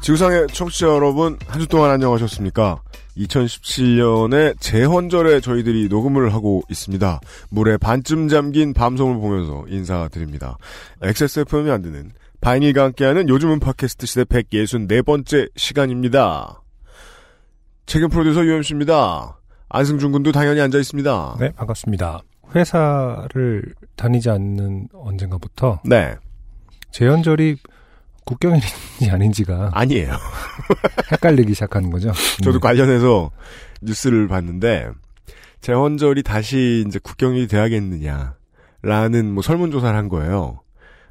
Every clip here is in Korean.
지구상의 청취자 여러분, 한 주 동안 안녕하셨습니까? 2017년에 재헌절에 저희들이 녹음을 하고 있습니다. 물에 반쯤 잠긴 밤송을 보면서 인사드립니다. XSFM이 안 드는 바이닐과 함께하는 요즘은 팟캐스트 시대 164번째 시간입니다. 책임 프로듀서 UMC입니다. 안승준 군도 당연히 앉아 있습니다. 네, 반갑습니다. 회사를 다니지 않는 언젠가부터 네. 재연절이 국경일인지 아닌지가 아니에요. 헷갈리기 시작하는 거죠. 저도 네. 관련해서 뉴스를 봤는데 재헌절이 다시 이제 국경일이 돼야겠느냐라는 뭐 설문조사를 한 거예요.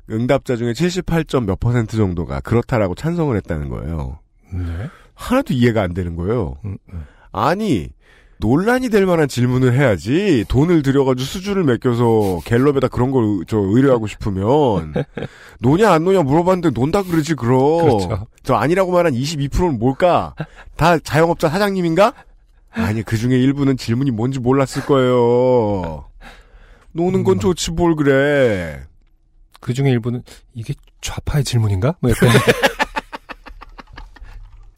응답자 중에 78점 몇 퍼센트 정도가 그렇다라고 찬성을 했다는 거예요. 네. 하나도 이해가 안 되는 거예요. 음, 음. 아니 논란이 될 만한 질문을 해야지 돈을 들여가지고 수주를 맡겨서 갤럽에다 그런 걸 저 의뢰하고 싶으면 노냐 안 노냐 물어봤는데 논다 그러지 그럼 그렇죠. 저 아니라고 말한 22%는 뭘까 다 자영업자 사장님인가 아니 그 중에 일부는 질문이 뭔지 몰랐을 거예요 노는 건 음. 좋지 뭘 그래 그 중에 일부는 이게 좌파의 질문인가? 뭐 약간.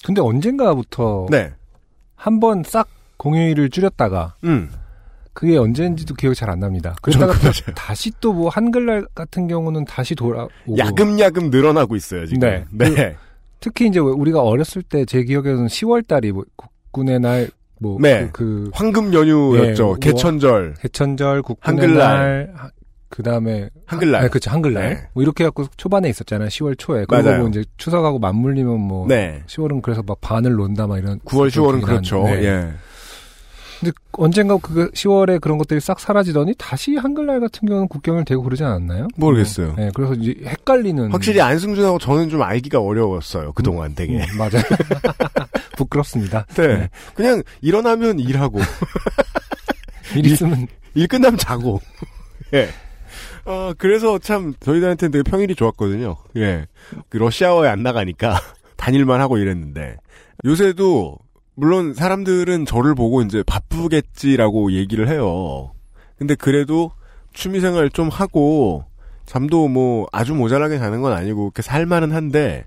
근데 언젠가부터 네 한번 싹 공휴일을 줄였다가 음. 그게 언제인지도 기억이 잘 안 납니다. 그러다가 또 다시 또 뭐 한글날 같은 경우는 다시 돌아오고 야금야금 늘어나고 있어요 지금 네. 네. 특히 이제 우리가 어렸을 때 제 기억에는 10월 달이 뭐 국군의 날 뭐 네. 그, 그 황금 연휴였죠 예, 뭐- 개천절 개천절 국군의 한글날. 날 하- 그다음에 한글날. 아, 그렇죠. 한글날. 네. 뭐 이렇게 해갖고 초반에 있었잖아요. 10월 초에. 그리고 맞아요. 뭐 이제 추석하고 맞물리면 뭐 네 10월은 그래서 막 반을 논다 막 이런 9월 10월은 기억이 그렇죠 나는데. 예. 근데 언젠가 그 10월에 그런 것들이 싹 사라지더니 다시 한글날 같은 경우는 국경을 대고 그러지 않았나요? 모르겠어요. 네, 그래서 이제 헷갈리는 확실히 안승준하고 저는 좀 알기가 어려웠어요. 그동안 되게. 음, 맞아요. 부끄럽습니다. 네. 그냥 일어나면 일하고, 일 있으면 일 끝나면 자고. 예. 어, 그래서 참 저희들한테는 되게 평일이 좋았거든요. 예. 그 러시아어에 안 나가니까 다닐만 하고 이랬는데. 요새도 물론 사람들은 저를 보고 이제 바쁘겠지라고 얘기를 해요. 근데 그래도 취미생활 좀 하고 잠도 뭐 아주 모자라게 자는 건 아니고 이렇게 살만은 한데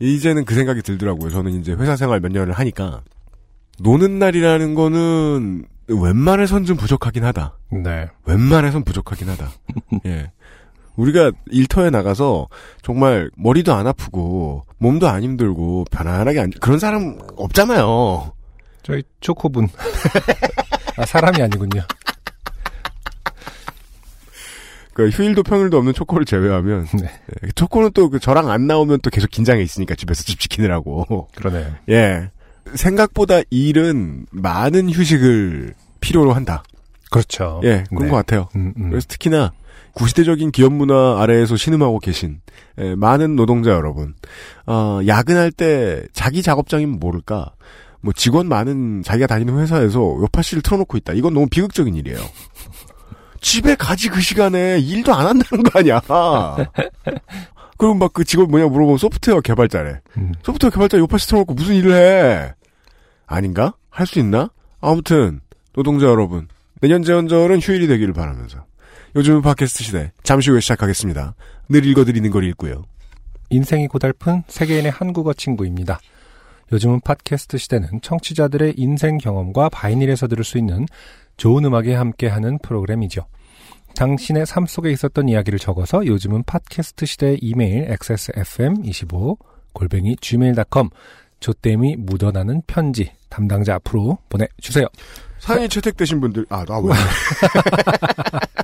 이제는 그 생각이 들더라고요. 저는 이제 회사 생활 몇 년을 하니까 노는 날이라는 거는 웬만해선 좀 부족하긴 하다. 네. 웬만해선 부족하긴 하다. 예. 우리가 일터에 나가서 정말 머리도 안 아프고 몸도 안 힘들고 편안하게 안 그런 사람 없잖아요. 저희 초코분. 아, 사람이 아니군요. 그 휴일도 평일도 없는 초코를 제외하면 네. 예, 초코는 또 그 저랑 안 나오면 또 계속 긴장해 있으니까 집에서 집 지키느라고. 그러네요. 예. 생각보다 일은 많은 휴식을 필요로 한다. 그렇죠. 예, 그런 네. 것 같아요. 음, 음. 그래서 특히나 구시대적인 기업 문화 아래에서 신음하고 계신 예, 많은 노동자 여러분, 어, 야근할 때 자기 작업장이면 모를까? 뭐 직원 많은 자기가 다니는 회사에서 요파 씨를 틀어놓고 있다. 이건 너무 비극적인 일이에요. 집에 가지 그 시간에 일도 안 한다는 거 아니야. 그럼 막 그 직원 뭐냐 물어보면 소프트웨어 개발자래. 음. 소프트웨어 개발자 요파 씨 틀어놓고 무슨 일을 해? 아닌가? 할 수 있나? 아무튼 노동자 여러분 내년 재헌절은 휴일이 되기를 바라면서 요즘은 팟캐스트 시대 잠시 후에 시작하겠습니다. 늘 읽어드리는 걸 읽고요. 인생이 고달픈 세계인의 한국어 친구입니다. 요즘은 팟캐스트 시대는 청취자들의 인생 경험과 바이닐에서 들을 수 있는 좋은 음악에 함께하는 프로그램이죠. 당신의 삶 속에 있었던 이야기를 적어서 요즘은 팟캐스트 시대의 이메일 xsfm25 골뱅이 gmail.com 조땜이 묻어나는 편지 담당자 앞으로 보내주세요. 사연이 채택되신 분들 아나 왜?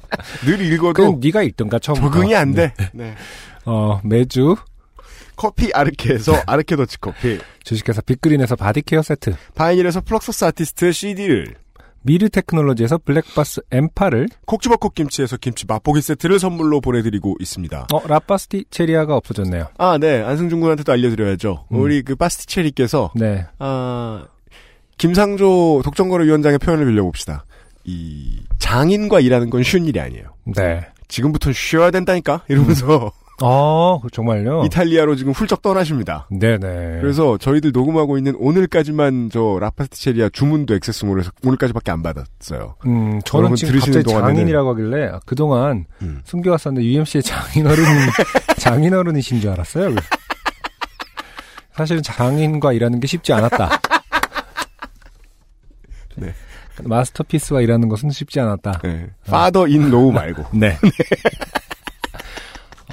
늘 읽어도 그럼 네가 읽던가 처음부터. 적응이 안 네. 돼. 네. 어, 매주 커피 아르케에서 아르케 더치 커피, 주식회사 빅그린에서 바디케어 세트, 바이닐에서 플럭서스 아티스트의 CD를, 미르 테크놀로지에서 블랙바스 M8을 콕지버콕 김치에서 김치 맛보기 세트를 선물로 보내드리고 있습니다. 어 라파스티체리아가 없어졌네요. 아, 네. 안승준 군한테도 알려드려야죠. 음. 우리 그 파스티 체리께서 네. 아, 김상조 독점거래위원장의 표현을 빌려봅시다. 이 장인과 일하는 건 쉬운 일이 아니에요. 네. 지금부터는 쉬어야 된다니까 이러면서 아 정말요? 이탈리아로 지금 훌쩍 떠나십니다. 네네. 그래서 저희들 녹음하고 있는 오늘까지만 저 라파스티체리아 주문도 XS몰에서 해서문을까지밖에 안 받았어요. 음, 저는 지금 들으시는 갑자기 동안에는- 장인이라고 하길래 아, 그동안 음. 숨겨왔었는데 UMC의 장인어른 장인어른이신 줄 알았어요. 사실은 장인과 일하는 게 쉽지 않았다. 네. masterpiece와 일하는 것은 쉽지 않았다. 네. father-in-law 말고. 네.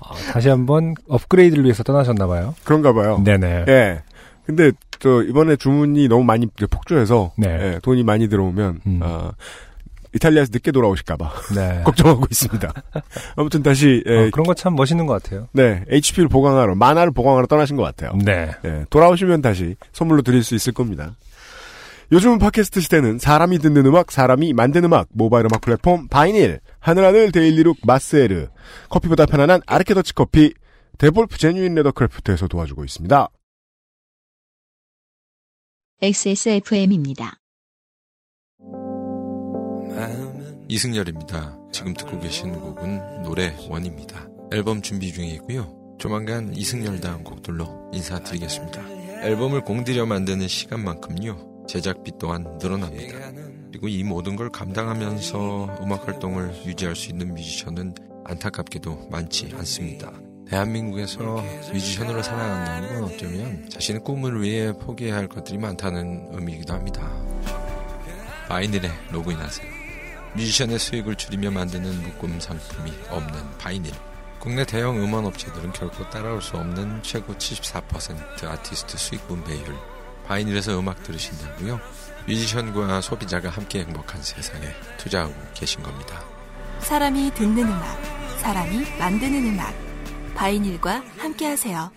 어, 다시 한번 업그레이드를 위해서 떠나셨나 봐요. 그런가 봐요. 네네. 예. 근데 저 이번에 주문이 너무 많이 폭주해서 네. 예, 돈이 많이 들어오면 음. 아, 이탈리아에서 늦게 돌아오실까봐 네. 걱정하고 있습니다. 아무튼 다시 예, 어, 그런 거 참 멋있는 것 같아요. 네 HP를 보강하러 만화를 보강하러 떠나신 것 같아요. 네. 예, 돌아오시면 다시 선물로 드릴 수 있을 겁니다. 요즘 팟캐스트 시대는 사람이 듣는 음악, 사람이 만든 음악, 모바일 음악 플랫폼 바이닐, 하늘하늘 데일리룩 마스에르, 커피보다 편안한 아르케 더치 커피, 데볼프 제뉴인 레더크래프트에서 도와주고 있습니다. XSFM입니다. 이승열입니다. 지금 듣고 계신 곡은 노래 원입니다. 앨범 준비 중에 있고요. 조만간 이승열다운 곡들로 인사드리겠습니다. 앨범을 공들여 만드는 시간만큼요. 제작비 또한 늘어납니다. 그리고 이 모든 걸 감당하면서 음악 활동을 유지할 수 있는 뮤지션은 안타깝게도 많지 않습니다. 대한민국에서 뮤지션으로 살아간다는 건 어쩌면 자신의 꿈을 위해 포기해야 할 것들이 많다는 의미이기도 합니다. 바이닐에 로그인하세요. 뮤지션의 수익을 줄이며 만드는 묶음 상품이 없는 바이닐. 국내 대형 음원 업체들은 결코 따라올 수 없는 최고 74% 아티스트 수익 분배율. 바이닐에서 음악 들으신다고요? 뮤지션과 소비자가 함께 행복한 세상에 투자하고 계신 겁니다. 사람이 듣는 음악, 사람이 만드는 음악. 바이닐과 함께 하세요.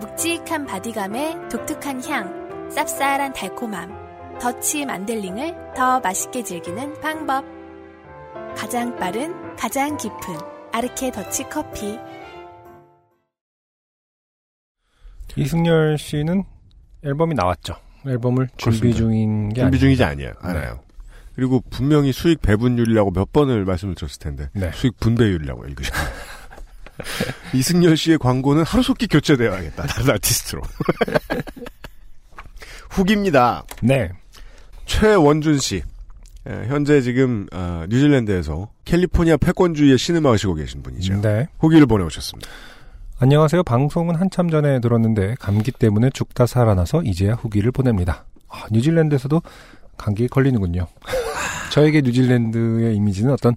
묵직한 바디감에 독특한 향, 쌉쌀한 달콤함, 더치 만델링을 더 맛있게 즐기는 방법. 가장 빠른, 가장 깊은 아르케 더치 커피. 이승열 씨는 앨범이 나왔죠. 앨범을 준비 그렇습니다. 중인 게 준비. 중이지 아니에요. 알아요. 그리고 분명히 수익 배분율이라고 몇 번을 말씀을 드렸을 텐데 네. 수익 분배율이라고 읽으시고 이승열 씨의 광고는 하루속히 교체되어야겠다. 다른 아티스트로. 후기입니다. 네. 최원준 씨. 예, 현재 지금 어, 뉴질랜드에서 캘리포니아 패권주의에 신음하시고 계신 분이죠. 네. 후기를 보내오셨습니다. 안녕하세요. 방송은 한참 전에 들었는데 감기 때문에 죽다 살아나서 이제야 후기를 보냅니다. 아, 뉴질랜드에서도 감기에 걸리는군요. 저에게 뉴질랜드의 이미지는 어떤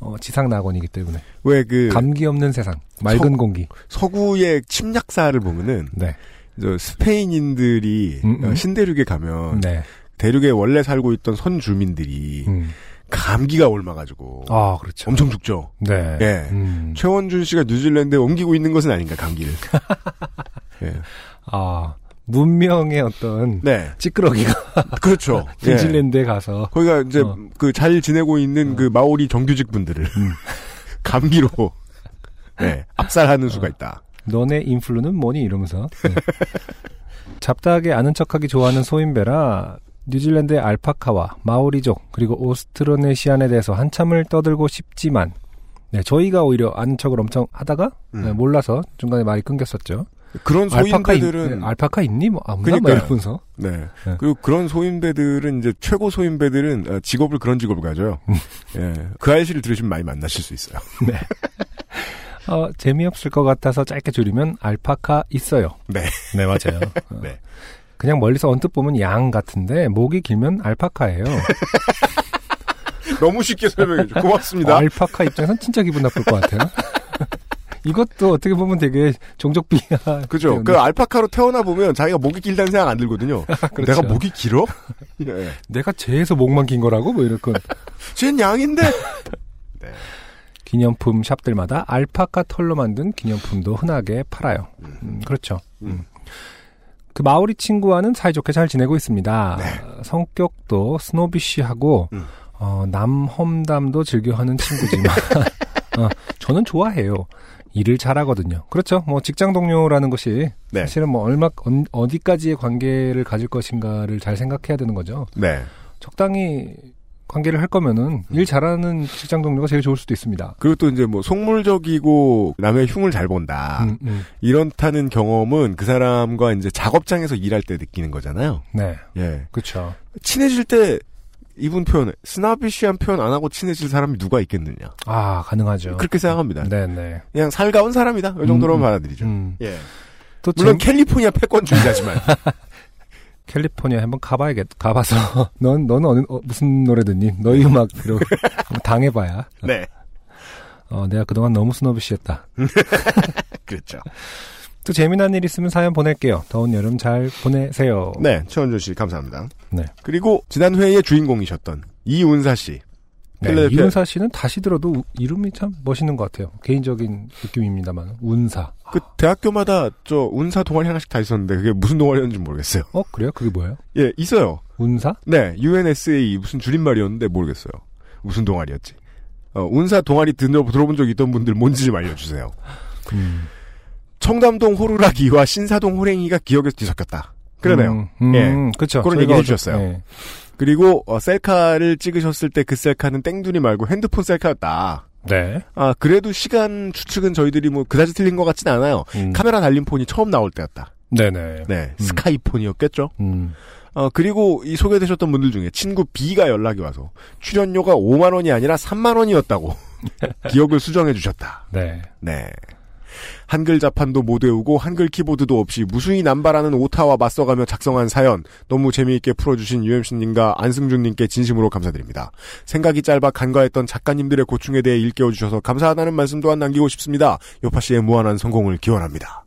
어, 지상 낙원이기 때문에 왜 그 감기 없는 세상, 맑은 서- 공기. 서구의 침략사를 보면은 네, 저 스페인인들이 음, 음. 어, 신대륙에 가면 네, 대륙에 원래 살고 있던 선주민들이 음. 감기가 옮아가지고 아 그렇죠. 엄청 죽죠. 네, 예. 음. 최원준 씨가 뉴질랜드에 옮기고 있는 것은 아닌가 감기를. 예. 아 문명의 어떤 네, 찌끄러기가 그렇죠. 예. 뉴질랜드에 가서 거기가 이제 어. 그잘 지내고 있는 그 마오리 정규직 분들을 음. 감기로 네, 압살하는 수가 있다. 너네 인플루는 뭐니 이러면서 네. 잡다하게 아는 척하기 좋아하는 소인배라 뉴질랜드의 알파카와 마오리족 그리고 오스트로네시안에 대해서 한참을 떠들고 싶지만 네, 저희가 오히려 아는 척을 엄청 하다가 음. 네, 몰라서 중간에 말이 끊겼었죠. 그런 알파카 있, 소인배들은 네, 알파카 있니? 뭐? 막 그러니까요. 이러면서 네. 네. 그리고 그런 소인배들은 이제 최고 소인배들은 어, 직업을 그런 직업을 가져요. 예. 그 아이씨를 들으시면 많이 만나실 수 있어요. 어, 재미없을 것 같아서 짧게 줄이면 알파카 있어요. 네. 네 맞아요. 어. 네. 그냥 멀리서 언뜻 보면 양 같은데 목이 길면 알파카예요. 너무 쉽게 설명해 줘. 고맙습니다. 알파카 입장에선 진짜 기분 나쁠 것 같아요. 이것도 어떻게 보면 되게 종족 비하. 그죠. 그 알파카로 태어나 보면 자기가 목이 길다는 생각 안 들거든요. 그렇죠. 내가 목이 길어? 예. 내가 죄에서 목만 긴 거라고 뭐 이럴 건. 쟨 양인데. 네. 기념품 샵들마다 알파카 털로 만든 기념품도 흔하게 팔아요. 음, 그렇죠. 음. 그 마오리 친구와는 사이좋게 잘 지내고 있습니다. 네. 성격도 스노비쉬하고 음. 어, 남험담도 즐겨하는 친구지만 어, 저는 좋아해요. 일을 잘하거든요. 그렇죠. 뭐 직장 동료라는 것이 네. 사실은 뭐 얼마 언- 어디까지의 관계를 가질 것인가를 잘 생각해야 되는 거죠. 네. 적당히 관계를 할 거면은 일 잘하는 직장 동료가 제일 좋을 수도 있습니다. 그리고 또 이제 뭐 속물적이고 남의 흉을 잘 본다. 음, 음. 이런다는 경험은 그 사람과 이제 작업장에서 일할 때 느끼는 거잖아요. 네, 예. 그렇죠. 친해질 때 이분 표현, 스나비시한 표현 안 하고 친해질 사람이 누가 있겠느냐. 아 가능하죠. 그렇게 생각합니다. 네, 네. 그냥 살가운 사람이다. 이 정도로만 음, 받아들이죠. 음. 예. 또 물론 재- 캘리포니아 패권주의자지만. 캘리포니아 한번 가봐야겠, 가봐서, 넌, 너는 어느, 어, 무슨 노래 듣니? 너희 음악, 이러 한번 당해봐야. 네. 어, 내가 그동안 너무 스노비시했다. 그렇죠. 또 재미난 일 있으면 사연 보낼게요. 더운 여름 잘 보내세요. 네, 최원준 씨 감사합니다. 네. 그리고 지난 회의 주인공이셨던 이운사 씨. 네, 이운사 씨는 다시 들어도 우- 이름이 참 멋있는 것 같아요. 개인적인 느낌입니다만. 운사. 그 대학교마다 저 운사 동아리 하나씩 다 있었는데 그게 무슨 동아리였는지 모르겠어요. 어, 그래요? 그게 뭐예요? 예, 있어요. 운사? 네, UNSA 무슨 줄임말이었는데 모르겠어요. 무슨 동아리였지? 어, 운사 동아리 들어, 들어본 적 있던 분들 뭔지 좀 알려주세요. 음. 청담동 호루라기와 신사동 호랭이가 기억에서 뒤섞였다. 그러네요. 음, 예. 음, 그쵸. 그런 저희가 얘기 해주셨어요. 예. 그리고 어, 셀카를 찍으셨을 때 그 셀카는 땡두리 말고 핸드폰 셀카였다. 네. 아 그래도 시간 추측은 저희들이 뭐 그다지 틀린 것 같진 않아요. 음. 카메라 달린 폰이 처음 나올 때였다. 네네. 네, 음. 스카이폰이었겠죠. 음. 어 그리고 이 소개되셨던 분들 중에 친구 B가 연락이 와서 출연료가 5만 원이 아니라 3만 원이었다고 기억을 수정해 주셨다. 네. 네. 한글 자판도 못 외우고 한글 키보드도 없이 무수히 남발하는 오타와 맞서가며 작성한 사연 너무 재미있게 풀어주신 UMC님과 안승준님께 진심으로 감사드립니다. 생각이 짧아 간과했던 작가님들의 고충에 대해 일깨워주셔서 감사하다는 말씀 또한 남기고 싶습니다. 요파씨의 무한한 성공을 기원합니다.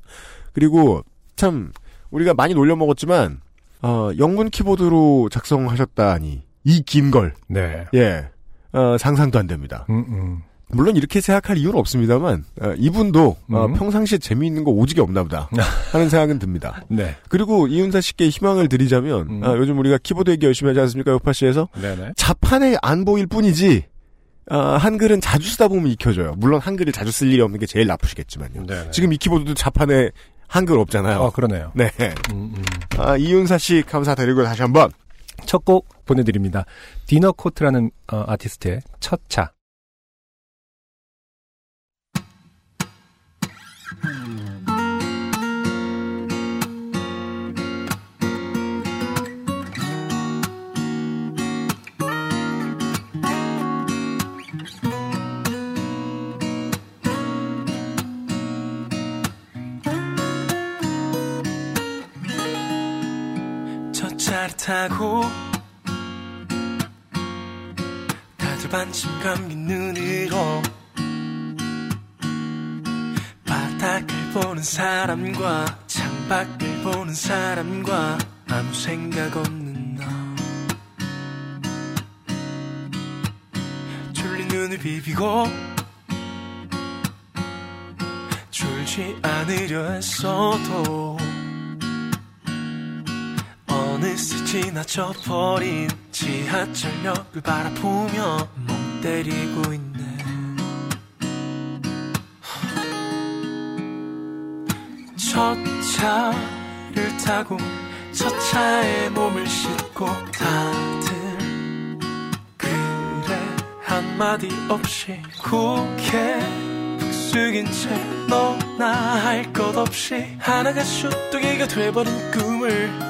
그리고 참 우리가 많이 놀려먹었지만 어, 영문 키보드로 작성하셨다니 이긴걸 네. 예. 어, 상상도 안 됩니다. 음, 음. 물론 이렇게 생각할 이유는 없습니다만 어, 이분도 어, 음. 평상시에 재미있는 거 오지게 없나 보다 하는 생각은 듭니다. 네. 그리고 이윤사 씨께 희망을 드리자면 음. 아, 요즘 우리가 키보드 얘기 열심히 하지 않습니까? 요파 씨에서 네네. 자판에 안 보일 뿐이지 아, 한글은 자주 쓰다 보면 익혀져요. 물론 한글을 자주 쓸 일이 없는 게 제일 나쁘시겠지만요. 네네. 지금 이 키보드도 자판에 한글 없잖아요. 어, 그러네요. 네. 음, 음. 아, 이윤사 씨 감사드리고 다시 한번 첫 곡 보내드립니다. 디너 코트라는 어, 아티스트의 첫 차. 저 차를 타고 다들 반쯤 감긴 눈으로 바닥을 보는 사람과 창밖을 보는 사람과 아무 생각 없는 너. 졸린 눈을 비비고 졸지 않으려 했어도 어느새 지나쳐 버린 지하철역을 바라보며 멍 때리고 있네. 첫 차를 타고 첫 차에 몸을 싣고 다들 그래 한마디 없이 고개 푹 숙인 채 너나 할 것 없이 하나가 슈뚱이가 돼버린 꿈을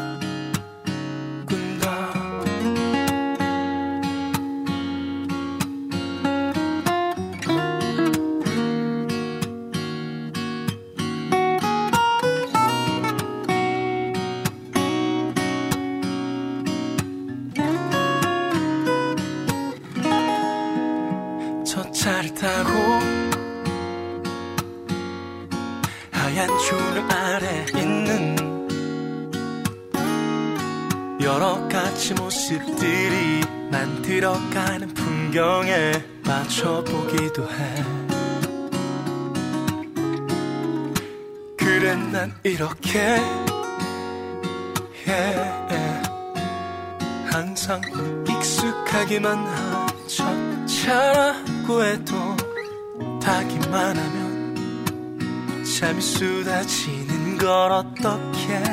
이렇게 항상 익숙하기만 한 첫차라고 해도 타기만 하면 잠이 쏟아지는 걸 어떻게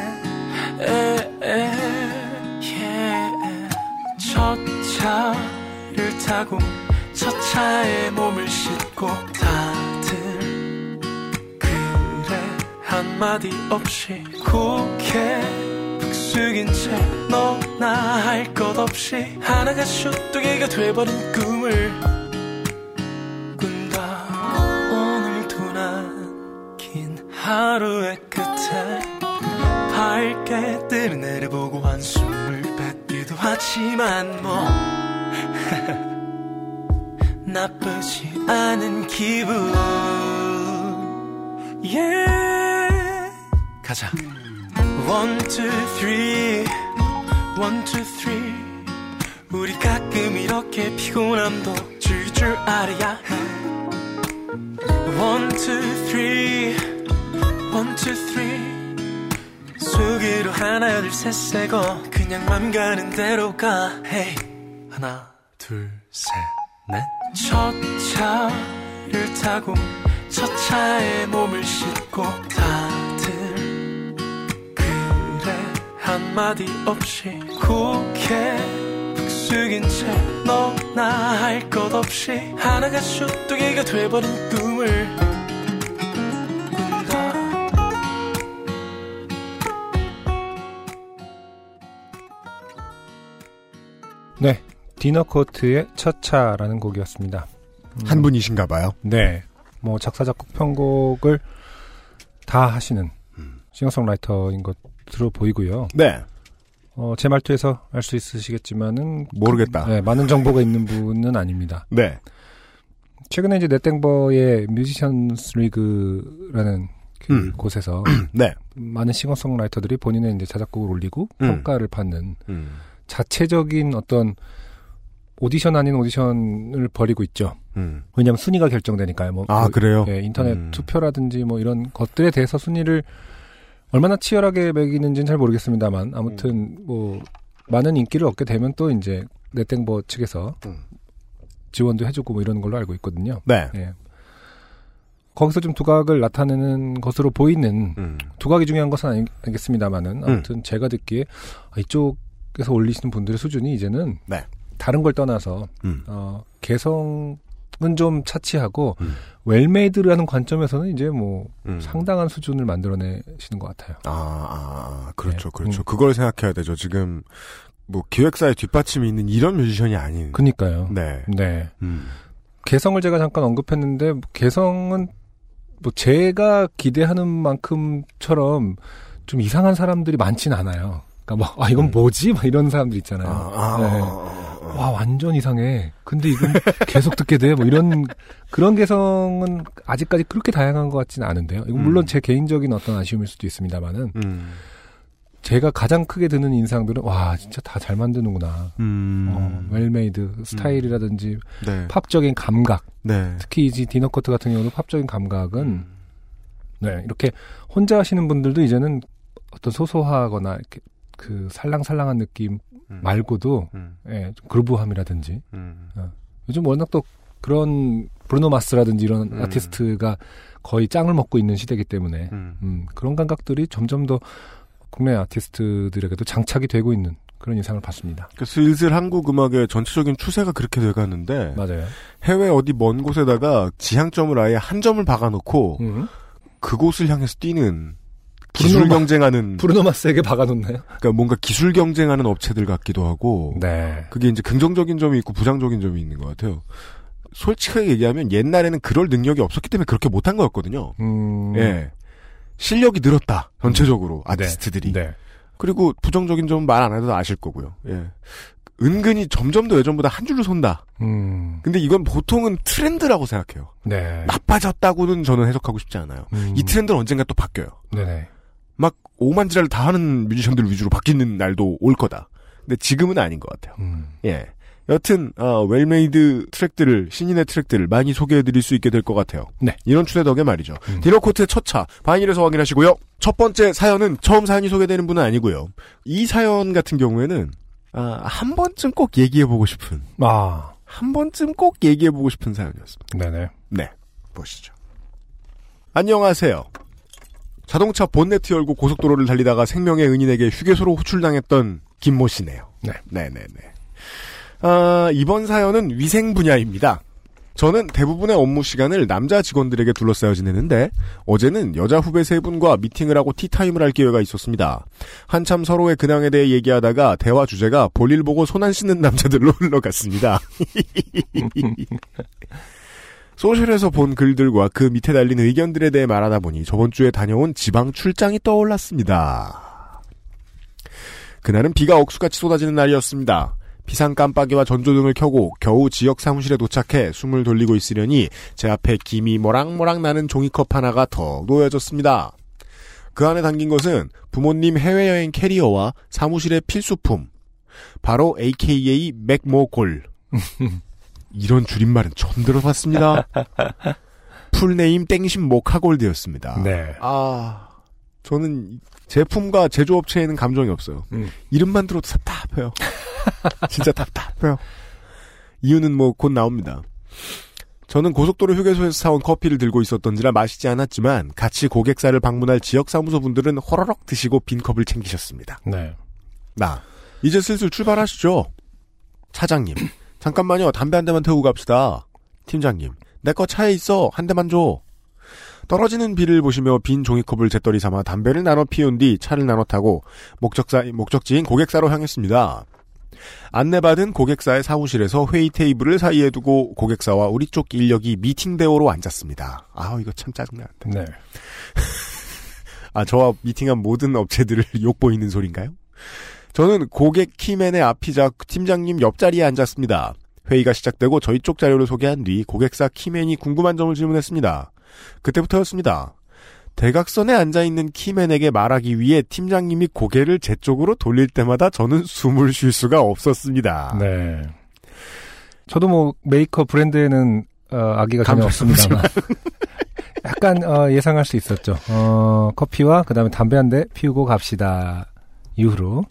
첫 차를 타고 첫 차에 몸을 싣고 한마디 없이 푹 숙인 채 너 나 할 것 없이 하나가 슈뚜기가 돼버린 꿈을 꾼다. 오늘도 난긴 하루의 끝에 밝게 뜨는 해를 보고 한숨을 뱉기도 하지만 뭐 나쁘지 않은 기분. Yeah 가자. One two three. One two three. 우리 가끔 이렇게 피곤함도 줄줄 알아야 해. One two three. One two three. 속으로 하나 둘 셋 세고 그냥 맘 가는 대로 가. Hey. 하나 둘 셋 넷. 첫 차를 타고 첫 차에 몸을 싣고 다 한마디 없이 푹 숙인 채 너나 할 것 없이 하나가 슈뚜기가 돼버린 꿈을 네. 디너코트의 첫차라는 곡이었습니다. 한 분이신가 봐요. 네. 뭐 작사 작곡 편곡을 다 하시는 싱어송라이터인 것 으로 보이고요. 네. 어, 제 말투에서 알 수 있으시겠지만은 모르겠다. 네, 많은 정보가 있는 분은 아닙니다. 네. 최근에 이제 넷땡버의 뮤지션스 리그라는 그 음. 곳에서 네. 많은 싱어송라이터들이 본인의 이제 자작곡을 올리고 음. 평가를 받는 음. 자체적인 어떤 오디션 아닌 오디션을 벌이고 있죠. 음. 왜냐하면 순위가 결정되니까요. 뭐 아, 그, 그래요? 예, 인터넷 음. 투표라든지 뭐 이런 것들에 대해서 순위를 얼마나 치열하게 매기는지는 잘 모르겠습니다만 아무튼 뭐 많은 인기를 얻게 되면 또 이제 넷땡버 측에서 음. 지원도 해주고 뭐 이런 걸로 알고 있거든요. 네. 예. 거기서 좀 두각을 나타내는 것으로 보이는 음. 두각이 중요한 것은 아니, 알겠습니다만은 아무튼 제가 듣기에 아, 이쪽에서 올리시는 분들의 수준이 이제는 네. 다른 걸 떠나서 음. 어, 개성 은좀 차치하고 음. 웰메이드라는 관점에서는 이제 뭐 음. 상당한 수준을 만들어내시는 것 같아요. 아, 아, 아, 그렇죠, 네. 그렇죠. 음. 그걸 생각해야 되죠. 지금, 뭐, 기획사의 뒷받침이 있는 이런 뮤지션이 아닌. 그니까요. 네. 네. 음. 개성을 제가 잠깐 언급했는데 뭐 개성은 뭐 제가 기대하는 만큼처럼 좀 이상한 사람들이 많진 않아요. 그러니까 뭐 아 이건 음. 뭐지? 막 이런 사람들 있잖아요. 아, 아, 네. 와 완전 이상해. 근데 이건 계속 듣게 돼. 뭐 이런 그런 개성은 아직까지 그렇게 다양한 것 같지는 않은데요. 이건 물론 음. 제 개인적인 어떤 아쉬움일 수도 있습니다만은 음. 제가 가장 크게 드는 인상들은 와 진짜 다 잘 만드는구나. 음. 어, 웰메이드 스타일이라든지 네. 팝적인 감각. 네. 특히 이제 디너코트 같은 경우도 팝적인 감각은 음. 네 이렇게 혼자 하시는 분들도 이제는 어떤 소소하거나 이렇게 그 살랑살랑한 느낌 음. 말고도 음. 예, 좀 그루브함이라든지 음. 요즘 워낙 또 그런 브루노 마스라든지 이런 음. 아티스트가 거의 짱을 먹고 있는 시대이기 때문에 음. 음, 그런 감각들이 점점 더 국내 아티스트들에게도 장착이 되고 있는 그런 인상을 받습니다. 그 슬슬 한국 음악의 전체적인 추세가 그렇게 돼가는데 맞아요. 해외 어디 먼 곳에다가 지향점을 아예 한 점을 박아놓고 음. 그곳을 향해서 뛰는 기술 브루노 마- 경쟁하는 브루노 마스에게 박아놓나요? 그러니까 뭔가 기술 경쟁하는 업체들 같기도 하고 네. 그게 이제 긍정적인 점이 있고 부정적인 점이 있는 것 같아요. 솔직하게 얘기하면 옛날에는 그럴 능력이 없었기 때문에 그렇게 못한 거였거든요. 음. 예. 실력이 늘었다. 전체적으로 아티스트들이. 네. 그리고 부정적인 점은 말 안 해도 아실 거고요. 예. 은근히 점점 더 예전보다 한 줄로 선다. 음. 근데 이건 보통은 트렌드라고 생각해요. 네. 나빠졌다고는 저는 해석하고 싶지 않아요. 음. 이 트렌드는 언젠가 또 바뀌어요. 네네. 막 오만지랄 다 하는 뮤지션들 위주로 바뀌는 날도 올 거다. 근데 지금은 아닌 것 같아요. 음. 예. 여튼 어, 웰메이드 트랙들을 신인의 트랙들을 많이 소개해드릴 수 있게 될 것 같아요. 네. 이런 추세 덕에 말이죠. 음. 디너코트의 첫 차 바이닐에서 확인하시고요. 첫 번째 사연은 처음 사연이 소개되는 분은 아니고요. 이 사연 같은 경우에는 아, 한 번쯤 꼭 얘기해보고 싶은 아, 한 번쯤 꼭 얘기해보고 싶은 사연이었습니다. 네네. 네, 보시죠. 안녕하세요. 자동차 본네트 열고 고속도로를 달리다가 생명의 은인에게 휴게소로 호출당했던 김모 씨네요. 네. 네네네. 아, 이번 사연은 위생 분야입니다. 저는 대부분의 업무 시간을 남자 직원들에게 둘러싸여 지내는데 어제는 여자 후배 세 분과 미팅을 하고 티타임을 할 기회가 있었습니다. 한참 서로의 근황에 대해 얘기하다가 대화 주제가 볼일 보고 손 안 씻는 남자들로 흘러갔습니다. 소셜에서 본 글들과 그 밑에 달린 의견들에 대해 말하다 보니 저번 주에 다녀온 지방 출장이 떠올랐습니다. 그날은 비가 억수같이 쏟아지는 날이었습니다. 비상 깜빡이와 전조등을 켜고 겨우 지역 사무실에 도착해 숨을 돌리고 있으려니 제 앞에 김이 모락모락 나는 종이컵 하나가 더 놓여졌습니다. 그 안에 담긴 것은 부모님 해외여행 캐리어와 사무실의 필수품. 바로 AKA 맥모골. 이런 줄임말은 처음 들어봤습니다. 풀네임 땡심 모카골드였습니다. 네. 아, 저는 제품과 제조업체에는 감정이 없어요. 음. 이름만 들어도 답답해요. 진짜 답답해요. 이유는 뭐 곧 나옵니다. 저는 고속도로 휴게소에서 사온 커피를 들고 있었던지라 마시지 않았지만 같이 고객사를 방문할 지역 사무소 분들은 호로록 드시고 빈 컵을 챙기셨습니다. 네. 나 이제 슬슬 출발하시죠. 차장님 잠깐만요 담배 한 대만 태우고 갑시다. 팀장님 내 거 차에 있어 한 대만 줘. 떨어지는 비를 보시며 빈 종이컵을 재떨이 삼아 담배를 나눠 피운 뒤 차를 나눠 타고 목적사 목적지인 고객사로 향했습니다. 안내받은 고객사의 사무실에서 회의 테이블을 사이에 두고 고객사와 우리 쪽 인력이 미팅 대오로 앉았습니다. 아 이거 참 짜증나는데. 네. 아, 저와 미팅한 모든 업체들을 욕보이는 소린가요? 저는 고객 키맨의 앞이자 팀장님 옆자리에 앉았습니다. 회의가 시작되고 저희 쪽 자료를 소개한 뒤 고객사 키맨이 궁금한 점을 질문했습니다. 그때부터였습니다. 대각선에 앉아있는 키맨에게 말하기 위해 팀장님이 고개를 제 쪽으로 돌릴 때마다 저는 숨을 쉴 수가 없었습니다. 네. 저도 뭐 메이커 브랜드에는 어, 악의가 전혀 없습니다만 약간 어, 예상할 수 있었죠. 어, 커피와 그다음에 담배 한 대 피우고 갑시다. 이후로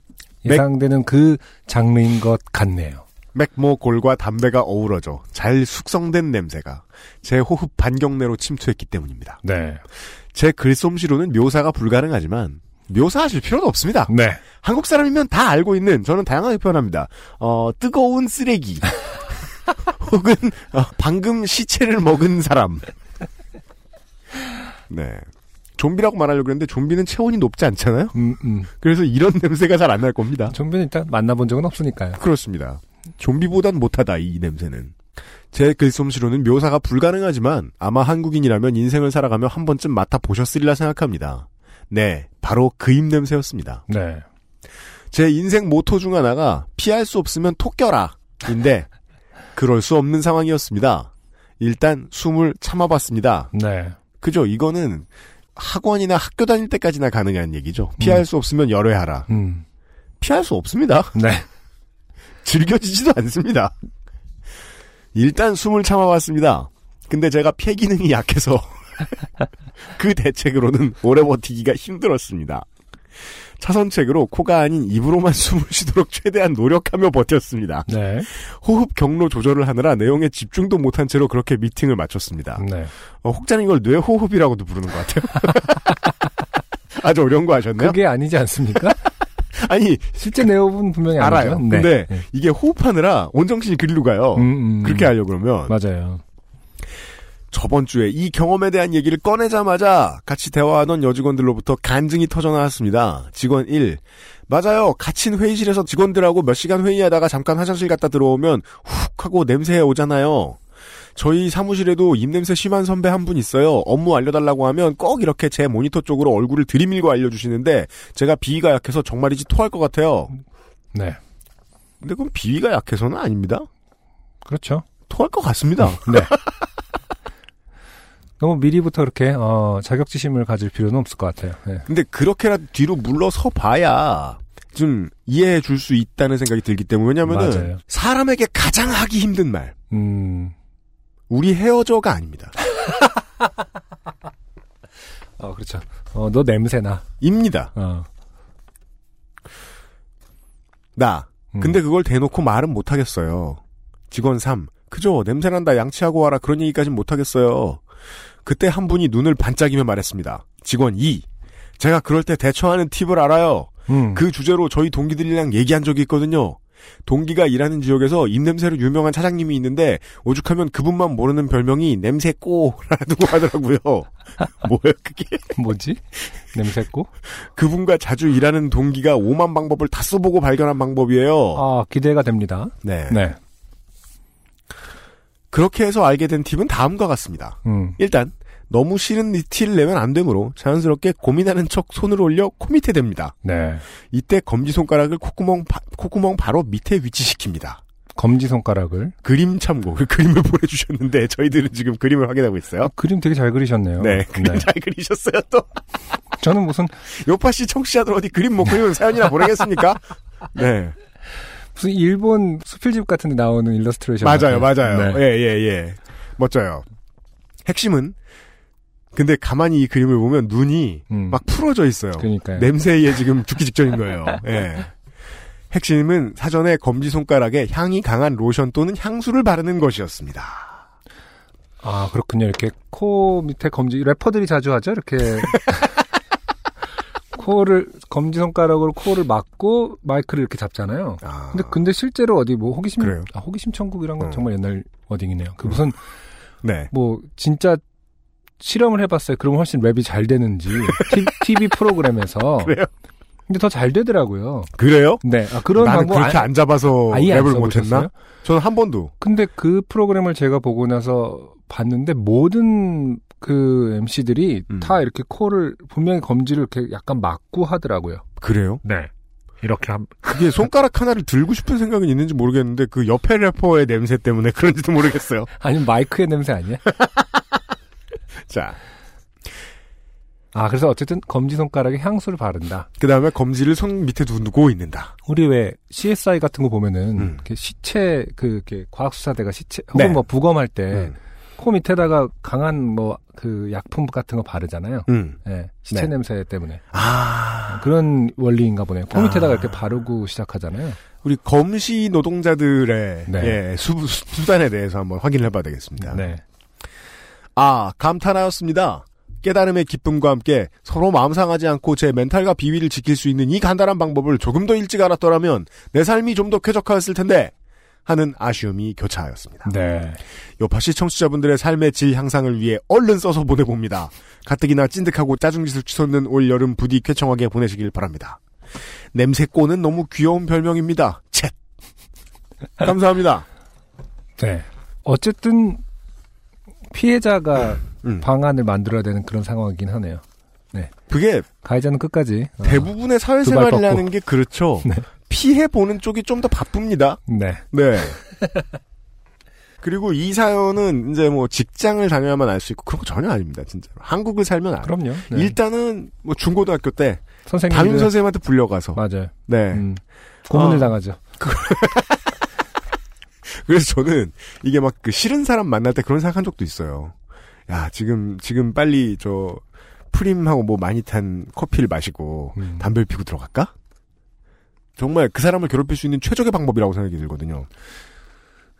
예상되는 그 장르인 것 같네요. 맥모골과 담배가 어우러져 잘 숙성된 냄새가 제 호흡 반경내로 침투했기 때문입니다. 네. 제 글솜씨로는 묘사가 불가능하지만 묘사하실 필요도 없습니다. 네. 한국 사람이면 다 알고 있는 저는 다양하게 표현합니다. 어, 뜨거운 쓰레기 혹은 어, 방금 시체를 먹은 사람. 네. 좀비라고 말하려고 했는데 좀비는 체온이 높지 않잖아요. 음, 음. 그래서 이런 냄새가 잘 안 날 겁니다. 좀비는 일단 만나본 적은 없으니까요. 그렇습니다. 좀비보단 못하다 이 냄새는. 제 글솜씨로는 묘사가 불가능하지만 아마 한국인이라면 인생을 살아가며 한 번쯤 맡아 보셨으리라 생각합니다. 네, 바로 그 입 냄새였습니다. 네. 제 인생 모토 중 하나가 피할 수 없으면 토껴라. 인데, 그럴 수 없는 상황이었습니다. 일단 숨을 참아봤습니다. 네. 그죠? 이거는 학원이나 학교 다닐 때까지나 가능한 얘기죠. 피할 음. 수 없으면 열외하라. 음. 피할 수 없습니다. 네. 즐겨지지도 않습니다. 일단 숨을 참아봤습니다. 근데 제가 폐 기능이 약해서 그 대책으로는 오래 버티기가 힘들었습니다. 차선책으로 코가 아닌 입으로만 숨을 쉬도록 최대한 노력하며 버텼습니다. 네. 호흡 경로 조절을 하느라 내용에 집중도 못한 채로 그렇게 미팅을 마쳤습니다. 네. 어, 혹자는 이걸 뇌호흡이라고도 부르는 것 같아요. 아주 어려운 거 아셨나요? 그게 아니지 않습니까? 아니 실제 내용은 분명히 알아요. 아니죠. 네. 근데 네. 이게 호흡하느라 온정신이 그리로 가요. 음, 음. 그렇게 하려고 그러면 맞아요. 저번 주에 이 경험에 대한 얘기를 꺼내자마자 같이 대화하던 여직원들로부터 간증이 터져나왔습니다. 직원 1. 맞아요. 갇힌 회의실에서 직원들하고 몇 시간 회의하다가 잠깐 화장실 갔다 들어오면 훅 하고 냄새 오잖아요. 저희 사무실에도 입냄새 심한 선배 한 분 있어요. 업무 알려달라고 하면 꼭 이렇게 제 모니터 쪽으로 얼굴을 들이밀고 알려주시는데 제가 비위가 약해서 정말이지 토할 것 같아요. 네. 근데 그건 비위가 약해서는 아닙니다. 그렇죠. 토할 것 같습니다. 네. 너무 미리부터 그렇게 어, 자격지심을 가질 필요는 없을 것 같아요. 네. 근데 그렇게라도 뒤로 물러서 봐야 좀 이해해 줄 수 있다는 생각이 들기 때문에 왜냐면은. 사람에게 가장 하기 힘든 말 음, 우리 헤어져가 아닙니다. 어, 그렇죠. 어, 너 냄새나. 입니다. 어. 나. 음. 근데 그걸 대놓고 말은 못 하겠어요. 직원 3. 그죠. 냄새난다. 양치하고 와라. 그런 얘기까진 못 하겠어요. 그때 한 분이 눈을 반짝이며 말했습니다. 직원 2. 제가 그럴 때 대처하는 팁을 알아요. 음. 그 주제로 저희 동기들이랑 얘기한 적이 있거든요. 동기가 일하는 지역에서 입냄새로 유명한 차장님이 있는데 오죽하면 그분만 모르는 별명이 냄새꼬라고 하더라고요. 뭐예요 그게? 뭐지? 냄새고? 그분과 자주 일하는 동기가 오만 방법을 다 써보고 발견한 방법이에요. 아, 기대가 됩니다. 네. 네. 그렇게 해서 알게 된 팁은 다음과 같습니다. 음. 일단 너무 싫은 이 티를 내면 안 되므로 자연스럽게 고민하는 척 손을 올려 코 밑에 댑니다. 네. 이때 검지 손가락을 콧구멍, 바, 콧구멍 바로 밑에 위치시킵니다. 검지 손가락을. 그림 참고 그 그림을 보내주셨는데 저희들은 지금 그림을 확인하고 있어요. 그림 되게 잘 그리셨네요. 네, 그림 잘 그리셨어요 또. 저는 무슨, 요파 씨 청취자들 어디 그림 못 그리면 사연이나 보내겠습니까? 네, 무슨 일본 수필집 같은 데 나오는 일러스트레이션. 맞아요, 같아요. 맞아요. 네. 예, 예, 예. 멋져요. 핵심은 근데 가만히 이 그림을 보면 눈이 음. 막 풀어져 있어요. 그러니까요. 냄새에 지금 죽기 직전인 거예요. 예. 핵심은 사전에 검지 손가락에 향이 강한 로션 또는 향수를 바르는 것이었습니다. 아, 그렇군요. 이렇게 코 밑에 검지, 래퍼들이 자주 하죠? 이렇게. 코를, 검지 손가락으로 코를 막고 마이크를 이렇게 잡잖아요. 아, 근데, 근데 실제로 어디 뭐 호기심, 그래요? 아, 호기심 천국이란 건 음. 정말 옛날 워딩이네요. 그 무슨, 네. 뭐, 진짜 실험을 해봤어요. 그러면 훨씬 랩이 잘 되는지. TV 프로그램에서. 그래요? 근데 더 잘 되더라고요. 그래요? 네. 아, 그런 나는 방법 그렇게 안, 잡아서 아예 안 랩을? 못했나? 저는 한 번도. 근데 그 프로그램을 제가 보고 나서 봤는데 모든 그 MC들이 음. 다 이렇게 코를 분명히 검지를 이렇게 약간 막고 하더라고요. 그래요? 네. 이렇게 한 그게 손가락 하나를 들고 싶은 생각은 있는지 모르겠는데 그 옆에 래퍼의 냄새 때문에 그런지도 모르겠어요. 아니면 마이크의 냄새 아니야? 자, 아 그래서 어쨌든 검지 손가락에 향수를 바른다. 그 다음에 검지를 손 밑에 두고 있는다. 우리 왜 CSI 같은 거 보면은 음. 시체 그 이렇게 과학수사대가 시체 혹은 네. 뭐 부검할 때 코 음. 밑에다가 강한 뭐 그 약품 같은 거 바르잖아요. 음. 예, 시체 네. 냄새 때문에 아, 그런 원리인가 보네요. 코 밑에다가 아. 이렇게 바르고 시작하잖아요. 우리 검시 노동자들의 네. 예, 수, 수- 수단에 대해서 한번 확인을 해봐야 되겠습니다. 네. 아, 감탄하였습니다. 깨달음의 기쁨과 함께 서로 마음 상하지 않고 제 멘탈과 비위를 지킬 수 있는 이 간단한 방법을 조금 더 일찍 알았더라면 내 삶이 좀 더 쾌적하였을 텐데 하는 아쉬움이 교차하였습니다. 네. 요파시 청취자분들의 삶의 질 향상을 위해 얼른 써서 보내봅니다. 가뜩이나 찐득하고 짜증짓을 치솟는 올 여름 부디 쾌청하게 보내시길 바랍니다. 냄새꼬는 너무 귀여운 별명입니다. 챗. 감사합니다. 네. 어쨌든 피해자가 음. 방안을 만들어야 되는 그런 상황이긴 하네요. 그게 가해자는 끝까지 어, 대부분의 두발 사회생활이라는. 게 그렇죠. 네. 피해 보는 쪽이 좀 더 바쁩니다. 네. 네. 그리고 이 사연은 이제 뭐 직장을 다녀야만 알 수 있고 그런 거 전혀 아닙니다. 진짜로. 한국을 살면 알아. 그럼요. 네. 일단은 뭐 중고등학교 때 선생님 담임 선생님한테 불려가서 맞아요. 네. 음, 고문을 어. 당하죠. 그래서 저는 이게 막 그 싫은 사람 만날 때 그런 생각한 적도 있어요. 야 지금 지금 빨리 저 프림하고 뭐 많이 탄 커피를 마시고 음. 담배를 피고 들어갈까? 정말 그 사람을 괴롭힐 수 있는 최적의 방법이라고 생각이 들거든요.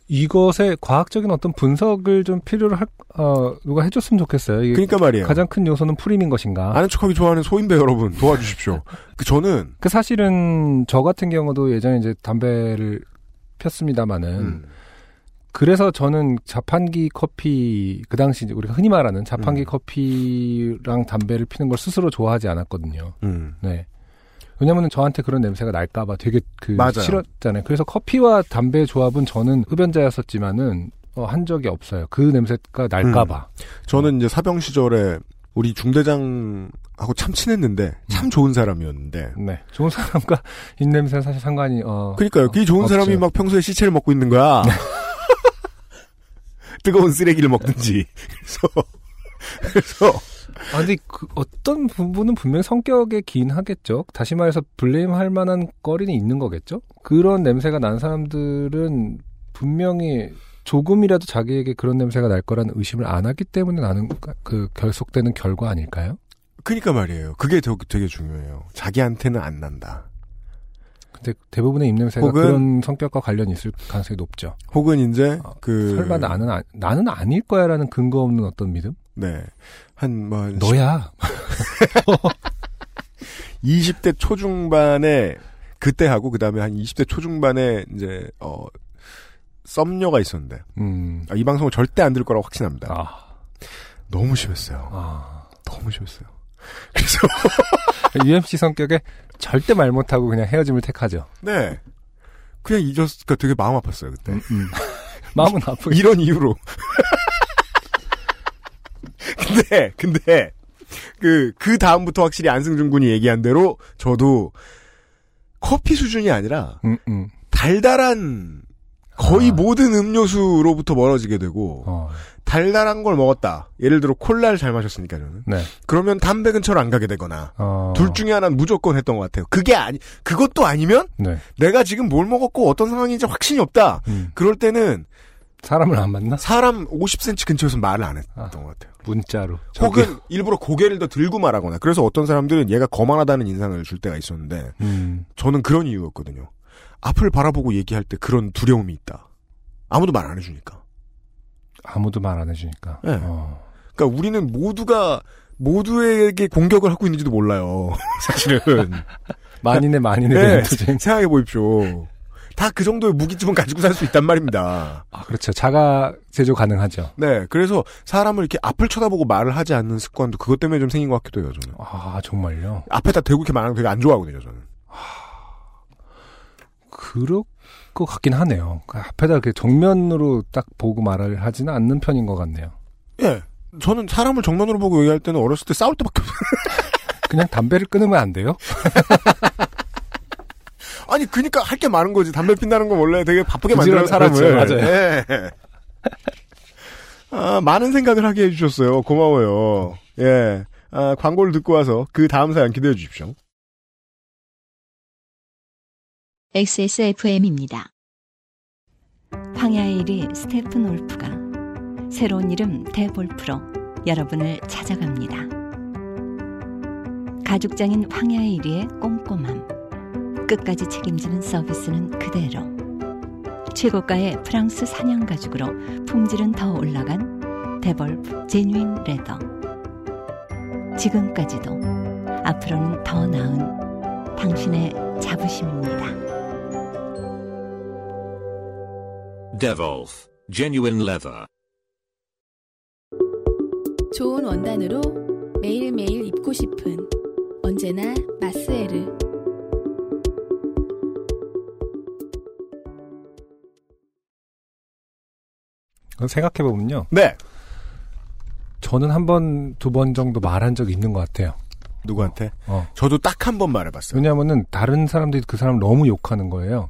이것의 과학적인 어떤 분석을 좀 필요로 할, 어, 누가 해줬으면 좋겠어요. 그러니까 말이에요. 가장 큰 요소는 프림인 것인가. 아는 척하기 좋아하는 소인배 여러분 도와주십시오. 그 저는 그 사실은 저 같은 경우도 예전에 이제 담배를 폈습니다마는 음, 그래서 저는 자판기 커피 그 당시 이제 우리가 흔히 말하는 자판기 음. 커피랑 담배를 피는 걸 스스로 좋아하지 않았거든요. 음. 네. 왜냐면은 저한테 그런 냄새가 날까봐 되게 그 맞아요. 싫었잖아요. 그래서 커피와 담배의 조합은 저는 흡연자였었지만은 어, 한 적이 없어요. 그 냄새가 날까봐. 저는 이제 사병 시절에 우리 중대장하고 참 친했는데 참 좋은 사람이었는데 네. 좋은 사람과 입냄새는 사실 상관이 어. 그러니까요. 그 좋은 없죠. 사람이 막 평소에 시체를 먹고 있는 거야. 뜨거운 쓰레기를 먹든지. 그래서 그래서 아, 근데 그 어떤 부분은 분명히 성격에 기인 하겠죠. 다시 말해서 블레임 할 만한 거리는 있는 거겠죠. 그런 냄새가 난 사람들은 분명히 조금이라도 자기에게 그런 냄새가 날 거라는 의심을 안 하기 때문에 나는 그 결속되는 결과 아닐까요? 그니까 말이에요. 그게 되- 되게 중요해요. 자기한테는 안 난다. 근데 대부분의 입냄새가 혹은- 그런 성격과 관련이 있을 가능성이 높죠. 혹은 이제 어, 그 설마 나는 아- 나는 아닐 거야라는 근거 없는 어떤 믿음? 네. 한 뭐 너야. 20대 초중반에 그때 하고 그 다음에 한 20대 초중반에 이제 어 썸녀가 있었는데 음. 아, 이 방송을 절대 안 들을 거라고 확신합니다. 아. 너무 심했어요. 아. 너무 심했어요. 그래서 UMC 성격에 절대 말 못하고 그냥 헤어짐을 택하죠. 네. 그냥 잊었으니까 되게 마음 아팠어요 그때. 음, 음. 마음은 아프게. 이런 이유로. 근데 근데 그그 다음부터 확실히 안승준 군이 얘기한 대로 저도 커피 수준이 아니라 음, 음. 달달한 거의 아. 모든 음료수로부터 멀어지게 되고 어. 달달한 걸 먹었다. 예를 들어 콜라를 잘 마셨으니까 저는. 네. 그러면 담배 근처로 안 가게 되거나 어. 둘 중에 하나는 무조건 했던 것 같아요. 그게 아니 그것도 아니면 네. 내가 지금 뭘 먹었고 어떤 상황인지 확신이 없다. 음. 그럴 때는 사람을 안 만나? 사람 50cm 근처에서 말을 안 했던 아. 것 같아요. 문자로. 혹은 일부러 고개를 더 들고 말하거나 그래서 어떤 사람들은 얘가 거만하다는 인상을 줄 때가 있었는데 음. 저는 그런 이유였거든요. 앞을 바라보고 얘기할 때 그런 두려움이 있다. 아무도 말 안 해주니까. 아무도 말 안 해주니까. 네. 어. 그러니까 우리는 모두가 모두에게 공격을 하고 있는지도 몰라요. 사실은. 만인의 만인의 네. 생각해 보십시오. 다 그 정도의 무기쯤은 가지고 살 수 있단 말입니다. 아, 그렇죠. 자가 제조 가능하죠. 네, 그래서 사람을 이렇게 앞을 쳐다보고 말을 하지 않는 습관도 그것 때문에 좀 생긴 것 같기도 해요, 저는. 아, 정말요? 앞에다 대고 이렇게 말하는 거 되게 안 좋아하거든요, 저는. 그럴 것 같긴 하네요. 그 앞에다 이렇게 정면으로 딱 보고 말을 하지는 않는 편인 것 같네요. 예. 저는 사람을 정면으로 보고 얘기할 때는 어렸을 때 싸울 때밖에 없어요. 그냥 담배를 끊으면 안 돼요? 아니, 그니까 할 게 많은 거지. 담배 핀다는 건 원래 되게 바쁘게 만드는 사람을. 그렇죠, 맞아요. 예. 아, 많은 생각을 하게 해주셨어요. 고마워요. 예. 아, 광고를 듣고 와서 그 다음 사연 기대해 주십시오. XSFM입니다. 황야의 1위 스테픈 올프가 새로운 이름 대볼프로 여러분을 찾아갑니다. 가죽장인 황야의 1위의 꼼꼼함, 끝까지 책임지는 서비스는 그대로. 최고가의 프랑스 사냥 가죽으로 품질은 더 올라간 데볼프 제뉴인 레더. 지금까지도 앞으로는 더 나은 당신의 자부심입니다. Devolf Genuine Leather. 좋은 원단으로 매일매일 입고 싶은 언제나 마스에르. 생각해 보면요. 네. 저는 한 번, 두 번 정도 말한 적이 있는 것 같아요. 누구한테? 어. 저도 딱 한 번 말해봤어요. 왜냐하면은 다른 사람들이 그 사람을 너무 욕하는 거예요.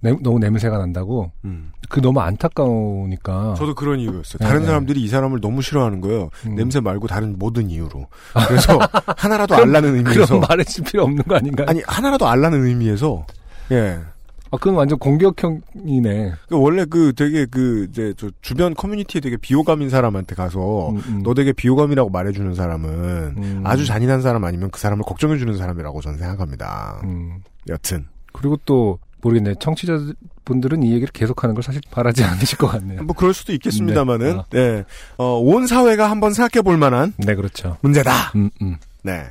내- 너무 냄새가 난다고. 음. 그 너무 안타까우니까. 저도 그런 이유였어요. 네, 다른 네. 사람들이 이 사람을 너무 싫어하는 거예요. 음. 냄새 말고 다른 모든 이유로. 그래서 하나라도 알라는 의미에서. 그럼 말해줄 필요 없는 거 아닌가요? 아니 하나라도 알라는 의미에서. 예. 아, 그건 완전 공격형이네. 그 원래 그 되게 그 이제 저 주변 커뮤니티에 되게 비호감인 사람한테 가서 음, 음. 너 되게 비호감이라고 말해주는 사람은 음. 아주 잔인한 사람 아니면 그 사람을 걱정해주는 사람이라고 저는 생각합니다. 음. 여튼 그리고 또 모르겠네. 청취자분들은 이 얘기를 계속하는 걸 사실 바라지 않으실 것 같네요. 뭐 그럴 수도 있겠습니다만은 네. 네. 어, 온 사회가 한번 생각해 볼 만한 네, 그렇죠. 문제다. 음, 음. 네.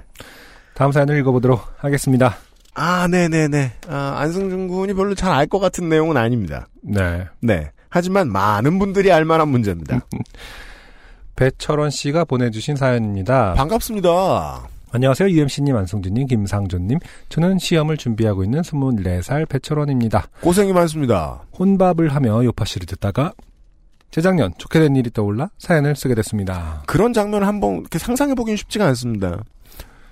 다음 사연을 읽어보도록 하겠습니다. 아, 네네네. 아, 안승준 군이 별로 잘 알 것 같은 내용은 아닙니다. 네. 네. 하지만 많은 분들이 알 만한 문제입니다. 배철원 씨가 보내주신 사연입니다. 반갑습니다. 안녕하세요. UMC님, 안성준님, 김상준님. 저는 시험을 준비하고 있는 24살 배철원입니다. 고생이 많습니다. 혼밥을 하며 요파 씨를 듣다가 재작년 좋게 된 일이 떠올라 사연을 쓰게 됐습니다. 그런 장면을 한번 이렇게 상상해보기는 쉽지가 않습니다.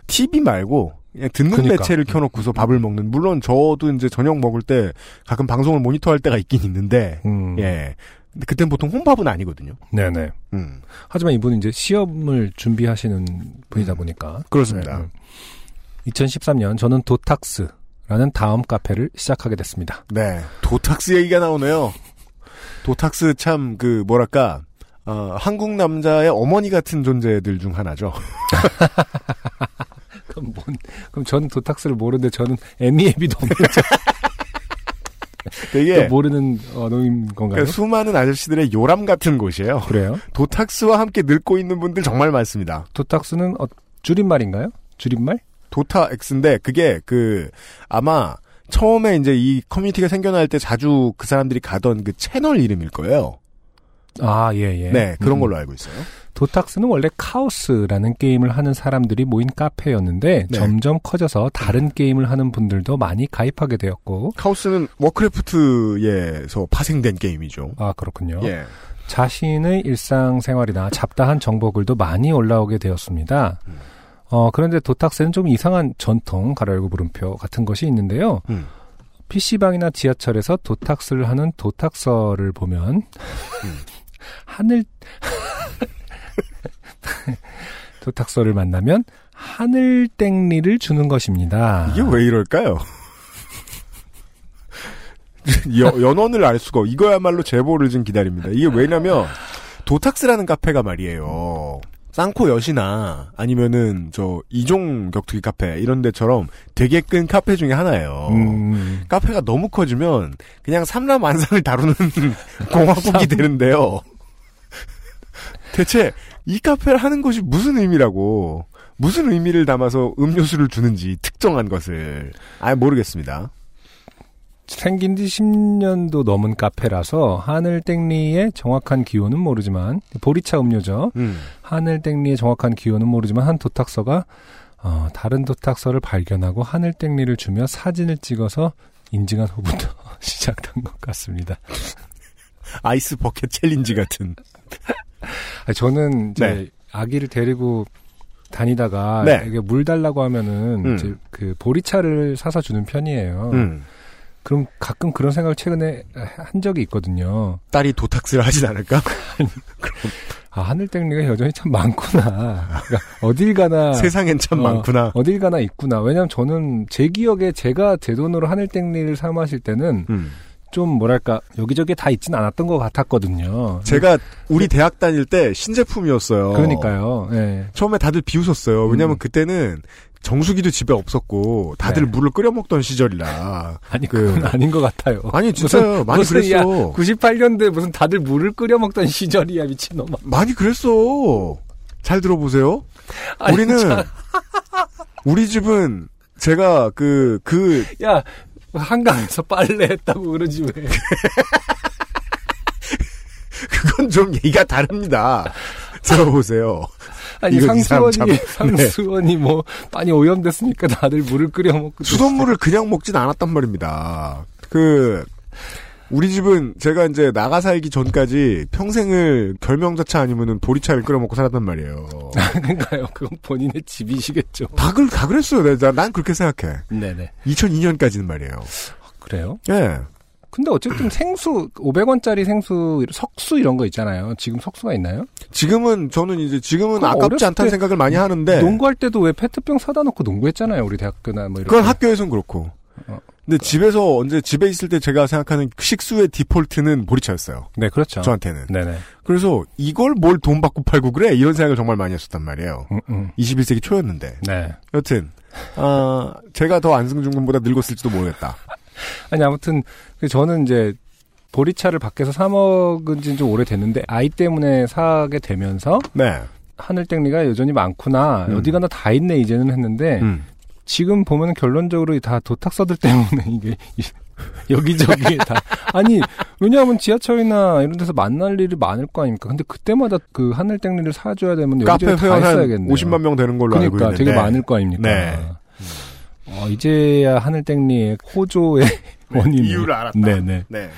TV 말고 그냥 듣는 그러니까. 매체를 켜놓고서 밥을 먹는. 물론 저도 이제 저녁 먹을 때 가끔 방송을 모니터할 때가 있긴 있는데, 음. 예. 근데 그땐 보통 혼밥은 아니거든요. 네네. 음. 하지만 이분은 이제 시험을 준비하시는 분이다 보니까. 그렇습니다. 네, 음. 2013년 저는 도탁스라는 다음 카페를 시작하게 됐습니다. 네. 도탁스 얘기가 나오네요. 도탁스 참 그 뭐랄까 어, 한국 남자의 어머니 같은 존재들 중 하나죠. 그럼 뭔, 그럼 저는 도탁스를 모르는데 저는 에미에비도 없는 저 되게 모르는 언어인 건가요? 그러니까 수많은 아저씨들의 요람 같은 곳이에요. 그래요? 도탁스와 함께 늙고 있는 분들 정말 많습니다. 도탁스는 어, 줄임말인가요? 줄임말? 도타 X인데 그게 그 아마 처음에 이제 이 커뮤니티가 생겨날 때 자주 그 사람들이 가던 그 채널 이름일 거예요. 아, 예, 예. 네, 그런 음. 걸로 알고 있어요. 도탁스는 원래 카오스라는 게임을 하는 사람들이 모인 카페였는데 네. 점점 커져서 다른 게임을 하는 분들도 많이 가입하게 되었고 카오스는 워크래프트에서 파생된 게임이죠. 아 그렇군요. 예. 자신의 일상생활이나 잡다한 정보글도 많이 올라오게 되었습니다. 어, 그런데 도탁스는 좀 이상한 전통, 가로 열고 물음표 같은 것이 있는데요. 음. PC방이나 지하철에서 도탁스를 하는 도탁서를 보면, 하늘, 도탁서를 만나면 하늘 땡리를 주는 것입니다. 이게 왜 이럴까요? 여- 연원을 알 수가 없- 이거야말로 제보를 좀 기다립니다. 이게 왜냐면 도탁스라는 카페가 말이에요. 쌍코 여시나 아니면은 저 이종 격투기 카페 이런 데처럼 되게 큰 카페 중에 하나예요. 음, 카페가 너무 커지면 그냥 삼라만상을 다루는 공화국이 되는데요. 대체 이 카페를 하는 것이 무슨 의미라고 무슨 의미를 담아서 음료수를 주는지 특정한 것을 아예 모르겠습니다. 생긴 지 10년도 넘은 카페라서 하늘 땡리의 정확한 기호는 모르지만 보리차 음료죠. 음. 하늘 땡리의 정확한 기호는 모르지만 한 도탁서가 어, 다른 도탁서를 발견하고 하늘 땡리를 주며 사진을 찍어서 인증한 후부터 시작된 것 같습니다. 아이스 버켓 챌린지 같은. 아니, 저는 이제 네. 아기를 데리고 다니다가 네. 이게 물 달라고 하면은 음. 이제 그 보리차를 사서 주는 편이에요. 음. 그럼 가끔 그런 생각을 최근에 한 적이 있거든요. 딸이 도탁스를 하진 않을까? 아, 하늘땡리가 여전히 참 많구나. 그러니까 어딜 가나. 세상엔 참 어, 많구나. 어딜 가나 있구나. 왜냐면 저는 제 기억에 제가 제 돈으로 하늘땡리를 사 마실 때는 음. 좀 뭐랄까, 여기저기 다 있진 않았던 것 같았거든요. 제가 우리 대학 다닐 때 신제품이었어요. 그러니까요. 예. 처음에 다들 비웃었어요. 왜냐면 음. 그때는 정수기도 집에 없었고 다들 네. 물을 끓여 먹던 시절이라. 아니, 그- 그건 아닌 것 같아요. 아니 진짜요. 많이 무슨, 야, 그랬어. 98년도에 무슨 다들 물을 끓여 먹던 시절이야, 미친놈아. 많이 그랬어. 잘 들어보세요. 아니, 우리는 참, 우리 집은 제가 그 그 야, 한강에서 빨래 했다고 그러지 왜. 그건 좀 얘기가 다릅니다. 들어보세요. 아니, 상수원이, 참- 네. 상수원이 뭐, 많이 오염됐으니까 다들 물을 끓여 먹고. 수돗물을 그냥 먹진 않았단 말입니다. 그 우리 집은 제가 이제 나가 살기 전까지 평생을 결명자차 아니면은 보리차를 끓여 먹고 살았단 말이에요. 그러니까요. 그건 본인의 집이시겠죠. 다, 그, 다 그랬어요. 내- 나- 난 그렇게 생각해. 네네. 2002년까지는 말이에요. 그래요? 예. 근데 어쨌든 생수, 500원짜리 생수, 석수 이런 거 있잖아요. 지금 석수가 있나요? 지금은 저는 이제 지금은 아깝지 않다는 때 생각을 많이 하는데 농구할 때도 왜 페트병 사다 놓고 농구했잖아요. 우리 대학교나 뭐 이렇게. 그건 학교에선 그렇고. 어. 근데 집에서 언제 집에 있을 때 제가 생각하는 식수의 디폴트는 보리차였어요. 네, 그렇죠. 저한테는. 네네. 그래서 이걸 뭘 돈 받고 팔고 그래? 이런 생각을 정말 많이 했었단 말이에요. 음, 음. 21세기 초였는데. 네. 여튼 아 제가 더 안승준 군보다 늙었을지도 모르겠다. 아니, 아무튼, 그 저는 이제, 보리차를 밖에서 사먹은 지는 좀 오래됐는데, 아이 때문에 사게 되면서, 네. 하늘땡리가 여전히 많구나. 음. 어디 가나 다 있네, 이제는 했는데, 음. 지금 보면 결론적으로 다 도탁서들 때문에 이게 여기저기 다 아니 왜냐하면 지하철이나 이런 데서 만날 일이 많을 거 아닙니까? 근데 그때마다 그 하늘 땡리를 사줘야 되면 카페 여기저기 다 있어야겠네요. 50만 명 되는 걸로 알고 그러니까 있는데. 되게 많을 거 아닙니까? 네. 어, 이제야 하늘 땡리의 호조의 원인 이유를 알았다. 네네. 네.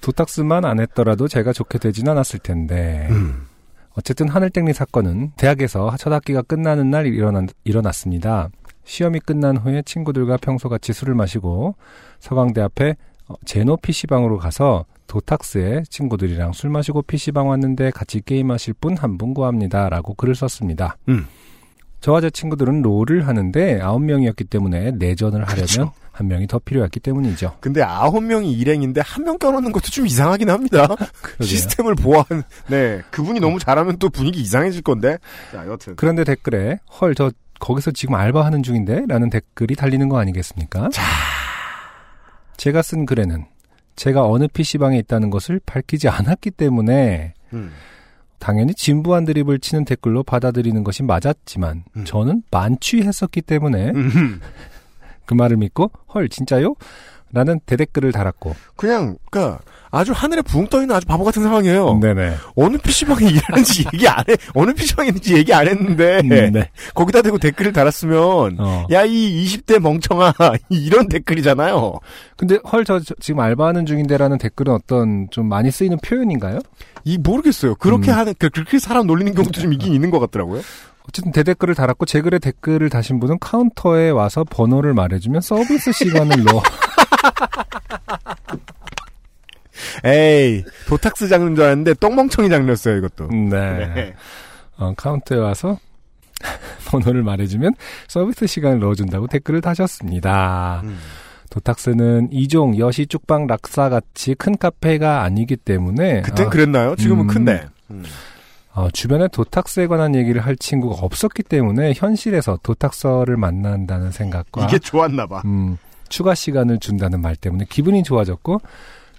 도탁스만 안 했더라도 제가 좋게 되진 않았을 텐데. 음. 어쨌든 하늘땡리 사건은 대학에서 첫 학기가 끝나는 날 일어난, 일어났습니다. 시험이 끝난 후에 친구들과 평소같이 술을 마시고 서강대 앞에 어, 제노 PC방으로 가서 도탁스에 친구들이랑 술 마시고 PC방 왔는데 같이 게임하실 분 한 분 구합니다. 라고 글을 썼습니다. 음. 저와 제 친구들은 롤을 하는데 9명이었기 때문에 내전을 하려면 그쵸. 한 명이 더 필요했기 때문이죠. 근데 아홉 명이 일행인데 한 명 껴놓는 것도 좀 이상하긴 합니다. 시스템을 보호한, 네. 그분이 너무 잘하면 또 분위기 이상해질 건데. 자, 여튼. 그런데 댓글에 헐 저 거기서 지금 알바하는 중인데 라는 댓글이 달리는 거 아니겠습니까? 제가 쓴 글에는 제가 어느 PC방에 있다는 것을 밝히지 않았기 때문에 음. 당연히 진부한 드립을 치는 댓글로 받아들이는 것이 맞았지만 음. 저는 만취했었기 때문에 음. 그 말을 믿고 헐 진짜요? 라는 대댓글을 달았고 그냥, 그니까, 아주 하늘에 붕 떠있는 아주 바보 같은 상황이에요. 네네 어느 PC방에 일하는지 얘기 안 해, 어느 PC방에 있는지 얘기 안 했는데, 네. 거기다 대고 댓글을 달았으면, 어. 야, 이 20대 멍청아, 이런 댓글이잖아요. 근데 헐저 지금 알바하는 중인데라는 댓글은 어떤 좀 많이 쓰이는 표현인가요? 이, 모르겠어요. 그렇게 음. 하는, 그- 그렇게 사람 놀리는 경우도 좀 있긴 있는 것 같더라고요. 어쨌든 대댓글을 달았고 제 글에 댓글을 다신 분은 카운터에 와서 번호를 말해주면 서비스 시간을 넣어 에이, 도탁스 장르인 줄 알았는데, 똥멍청이 장르였어요, 이것도. 네. 어, 카운터에 와서 번호를 말해주면 서비스 시간을 넣어준다고 댓글을 다셨습니다. 음. 도탁스는 이종, 여시, 쭉방, 락사 같이 큰 카페가 아니기 때문에 그땐 어, 그랬나요? 지금은 음. 큰데. 음. 어, 주변에 도탁스에 관한 얘기를 할 친구가 없었기 때문에 현실에서 도탁서를 만난다는 생각과 이게 좋았나 봐. 음, 추가 시간을 준다는 말 때문에 기분이 좋아졌고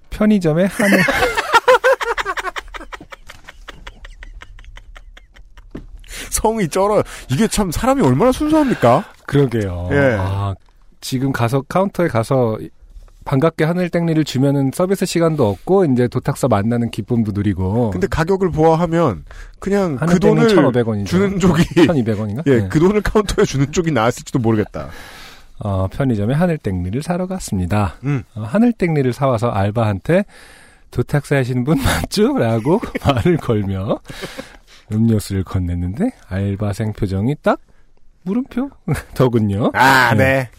편의점에 한을 성이 쩔어요. 이게 참 사람이 얼마나 순수합니까? 그러게요. 예. 아, 지금 가서 카운터에 가서 반갑게 하늘 땡리를 주면은 서비스 시간도 없고 이제 도탁서 만나는 기쁨도 누리고 근데 가격을 보아하면 그냥 그 돈을 1,500원이죠. 주는 쪽이 1,200원인가? 예, 그 돈을 카운터에 주는 쪽이 나았을지도 모르겠다. 어, 편의점에 하늘 땡리를 사러 갔습니다. 음. 어, 하늘 땡리를 사와서 알바한테 도탁사 하시는 분 맞죠? 라고 말을 걸며 음료수를 건넸는데 알바생 표정이 딱 물음표? 더군요. 아, 네. 네.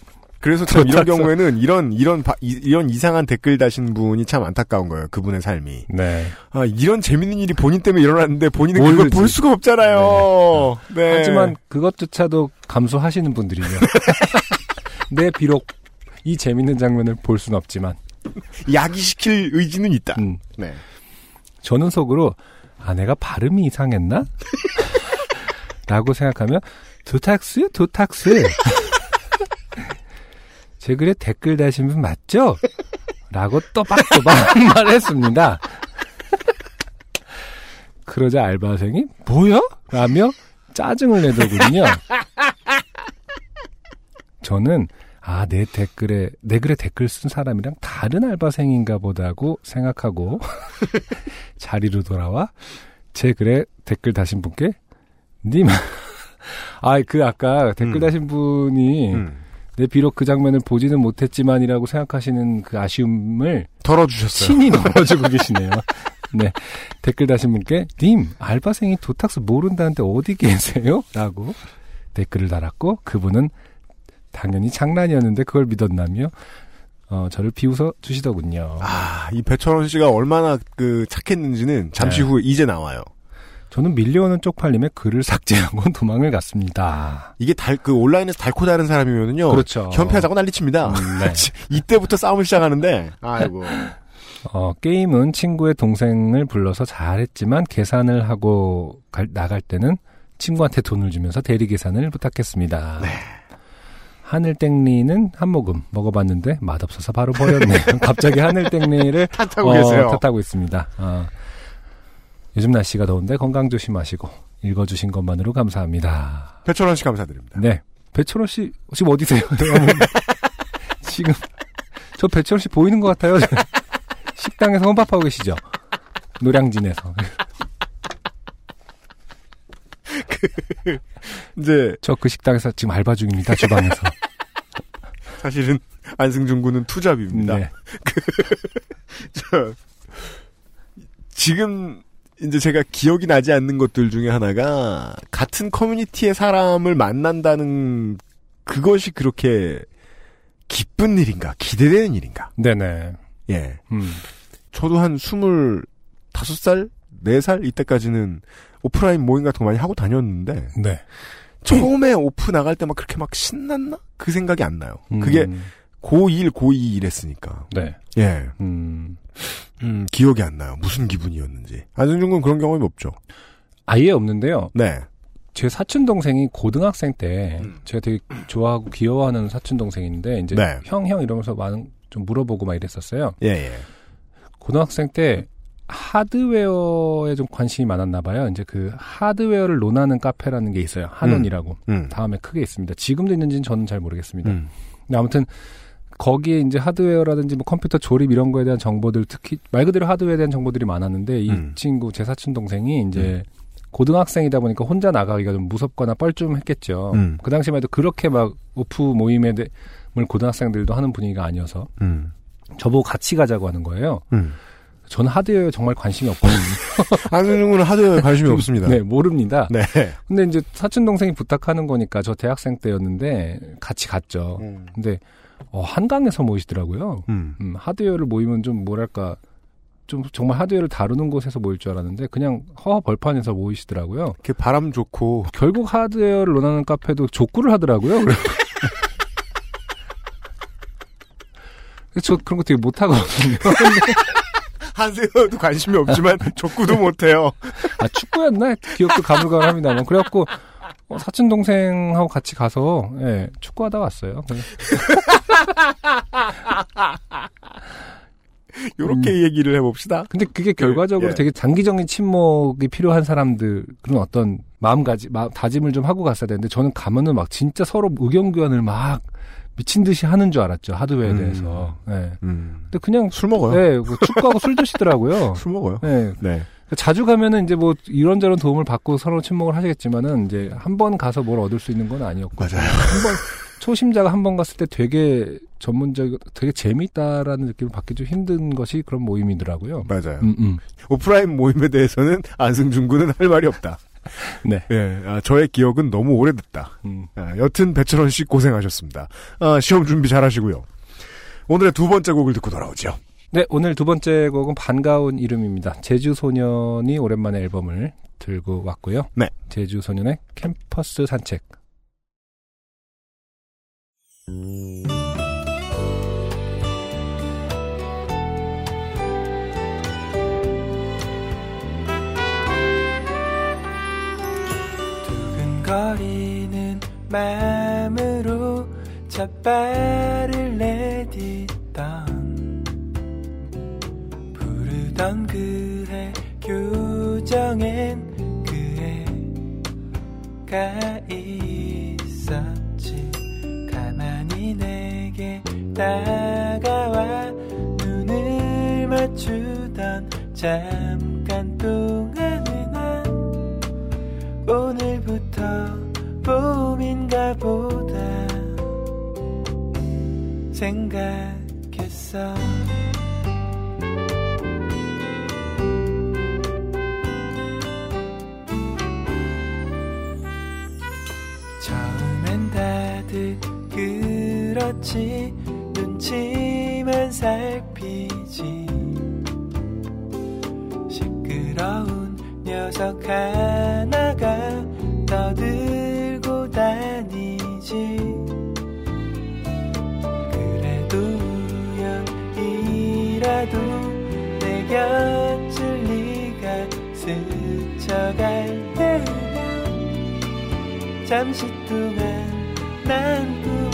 그래서 참 이런. 경우에는 이런 이런 바- 이- 이런 이상한 댓글 다신 분이 참 안타까운 거예요. 그분의 삶이. 네. 아, 이런 재밌는 일이 본인 때문에 일어났는데 본인은 모르지. 그걸 볼 수가 없잖아요. 네. 하지만 그것조차도 감수하시는 분들이죠. 네, 비록 이 재밌는 장면을 볼 수는 없지만, 야기시킬 의지는 있다. 음, 네. 저는 속으로 아 내가 발음이 이상했나? 라고 생각하면 도탁스요? 도탁스. 제 글에 댓글 다신 분 맞죠? 라고 또박또박 말했습니다. 그러자 알바생이 뭐야? 라며 짜증을 내더군요. 저는 아, 내 댓글에, 내 글에 댓글 쓴 사람이랑 다른 알바생인가 보다고 생각하고 자리로 돌아와 제 글에 댓글 다신 분께 님, 아, 그 아까 댓글 음. 다신 분이 음. 내 비록 그 장면을 보지는 못했지만이라고 생각하시는 그 아쉬움을 덜어주셨어요. 친히 넣어주고 계시네요. 네. 댓글 다신 분께, 님, 알바생이 도탁스 모른다는데 어디 계세요? 라고 댓글을 달았고, 그분은 당연히 장난이었는데 그걸 믿었나며, 어, 저를 비웃어 주시더군요. 아, 이 배철원 씨가 얼마나 그 착했는지는 잠시 네. 후에 이제 나와요. 저는 밀려오는 쪽팔림에 글을 삭제하고 도망을 갔습니다. 이게 달, 그 온라인에서 달코 다른 사람이면은요. 그렇죠. 현피하자고 난리칩니다. 음, 네. 이때부터 싸움을 시작하는데, 아이고. 어, 게임은 친구의 동생을 불러서 잘했지만 계산을 하고 갈- 나갈 때는 친구한테 돈을 주면서 대리 계산을 부탁했습니다. 네. 하늘땡리는 한 모금 먹어봤는데 맛없어서 바로 버렸네요. 갑자기 하늘땡리를 탓하고 어, 계세요. 탓하고 있습니다. 어, 요즘 날씨가 더운데 건강 조심하시고 읽어주신 것만으로 감사합니다. 배철원 씨 감사드립니다. 네. 배철원 씨, 지금 어디세요? 지금, 저 배철원 씨 보이는 것 같아요. 식당에서 혼밥하고 계시죠? 노량진에서. 이제, 저 그 식당에서 지금 알바 중입니다, 주방에서. 사실은 안승준 군은 투잡입니다. 네. 저, 지금 이제 제가 기억이 나지 않는 것들 중에 하나가 같은 커뮤니티의 사람을 만난다는 그것이 그렇게 기쁜 일인가 기대되는 일인가 네네. 예. 음. 저도 한 스물 다섯 살, 네 살 이때까지는 오프라인 모임 같은 거 많이 하고 다녔는데 네. 처음에 오프 나갈 때 막 그렇게 막 신났나? 그 생각이 안 나요. 그게 음. 고1, 고2 이랬으니까. 네. 예. 음. 음, 기억이 안 나요. 무슨 기분이었는지. 안승준 군 그런 경험이 없죠. 아예 없는데요. 네. 제 사촌 동생이 고등학생 때 음. 제가 되게 좋아하고 귀여워하는 사촌 동생인데 이제 네. 형 형 이러면서 많은 좀 물어보고 막 이랬었어요. 예, 예. 고등학생 때 하드웨어에 좀 관심이 많았나 봐요. 이제 그 하드웨어를 논하는 카페라는 게 있어요. 한원이라고. 음. 다음에 크게 있습니다. 지금도 있는지는 저는 잘 모르겠습니다. 음. 근데 아무튼 거기에 이제 하드웨어라든지 뭐 컴퓨터 조립 이런 거에 대한 정보들 특히 말 그대로 하드웨어에 대한 정보들이 많았는데 이 음. 친구 제 사촌 동생이 이제 고등학생이다 보니까 혼자 나가기가 좀 무섭거나 뻘쭘했겠죠. 음. 그 당시만 해도 그렇게 막 오프 모임에 대- 을 고등학생들도 하는 분위기가 아니어서 음. 저보고 같이 가자고 하는 거예요. 음. 저는 하드웨어에 정말 관심이 없거든요. 군은 하드웨어에 관심이 없습니다. 네, 모릅니다. 네. 근데 이제 사촌 동생이 부탁하는 거니까 저 대학생 때였는데 같이 갔죠. 음. 근데 어, 한강에서 모이시더라고요. 음. 음, 하드웨어를 모이면 좀 뭐랄까 좀 정말 하드웨어를 다루는 곳에서 모일 줄 알았는데 그냥 허허 벌판에서 모이시더라고요. 이렇게 바람 좋고 결국 하드웨어를 논하는 카페도 족구를 하더라고요. 저 그런 거 되게 못하거든요. 하드웨어도 관심이 없지만 족구도 못해요. 아, 축구였나? 기억도 가물가물합니다만. 그래갖고, 어, 사촌 동생하고 같이 가서, 예, 축구하다 왔어요. 요렇게 얘기를 해봅시다. 근데 그게 결과적으로 예. 되게 장기적인 침묵이 필요한 사람들, 그런 어떤 마음가짐, 마, 다짐을 좀 하고 갔어야 되는데, 저는 가면은 막 진짜 서로 의견 교환을 막 미친 듯이 하는 줄 알았죠. 하드웨어에 음. 대해서. 예. 음. 근데 그냥, 술 먹어요. 예, 그 축구하고 술 드시더라고요. 술 먹어요. 예, 네. 자주 가면은 이제 뭐 이런저런 도움을 받고 서로 침묵을 하시겠지만은 이제 한 번 가서 뭘 얻을 수 있는 건 아니었고 맞아요. 한번 초심자가 한 번 갔을 때 되게 전문적 되게 재밌다라는 느낌을 받기 좀 힘든 것이 그런 모임이더라고요. 맞아요. 음, 음. 오프라인 모임에 대해서는 안승준 군은 할 말이 없다. 네. 예, 아, 저의 기억은 너무 오래됐다. 음. 아, 여튼 배철원 씨 고생하셨습니다. 아, 시험 준비 잘 하시고요. 오늘의 두 번째 곡을 듣고 돌아오죠. 네, 오늘 두 번째 곡은 반가운 이름입니다. 제주 소년이 오랜만에 앨범을 들고 왔고요. 네. 제주 소년의 캠퍼스 산책. 두근거리는 마음으로 첫 발을 내딛던 부르 던 그의 교정엔 그애가 있었지. 가만히 내게 다가와 눈을 맞추던 잠깐 동안의 난 오늘부터 봄인가 보다 생각했어 다들 그렇지. 눈치만 살피지. 시끄러운 녀석 하나가 떠들고 다니지. 그래도 우연이라도 내 곁을 네가 스쳐갈래면 잠시 동안 난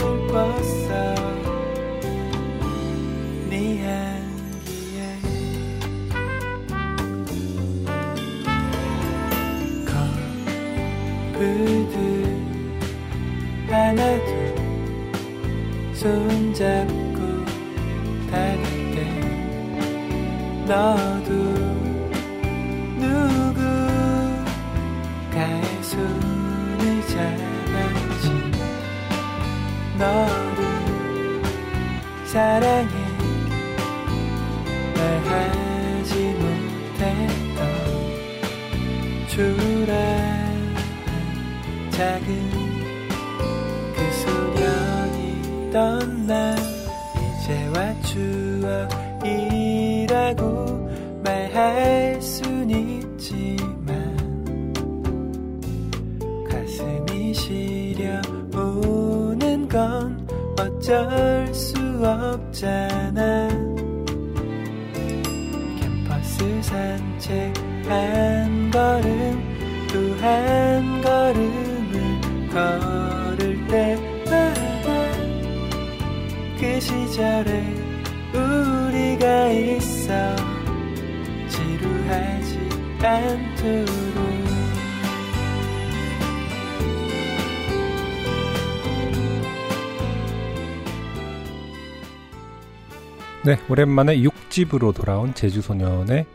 네, 오랜만에 6집으로 돌아온 제주소년의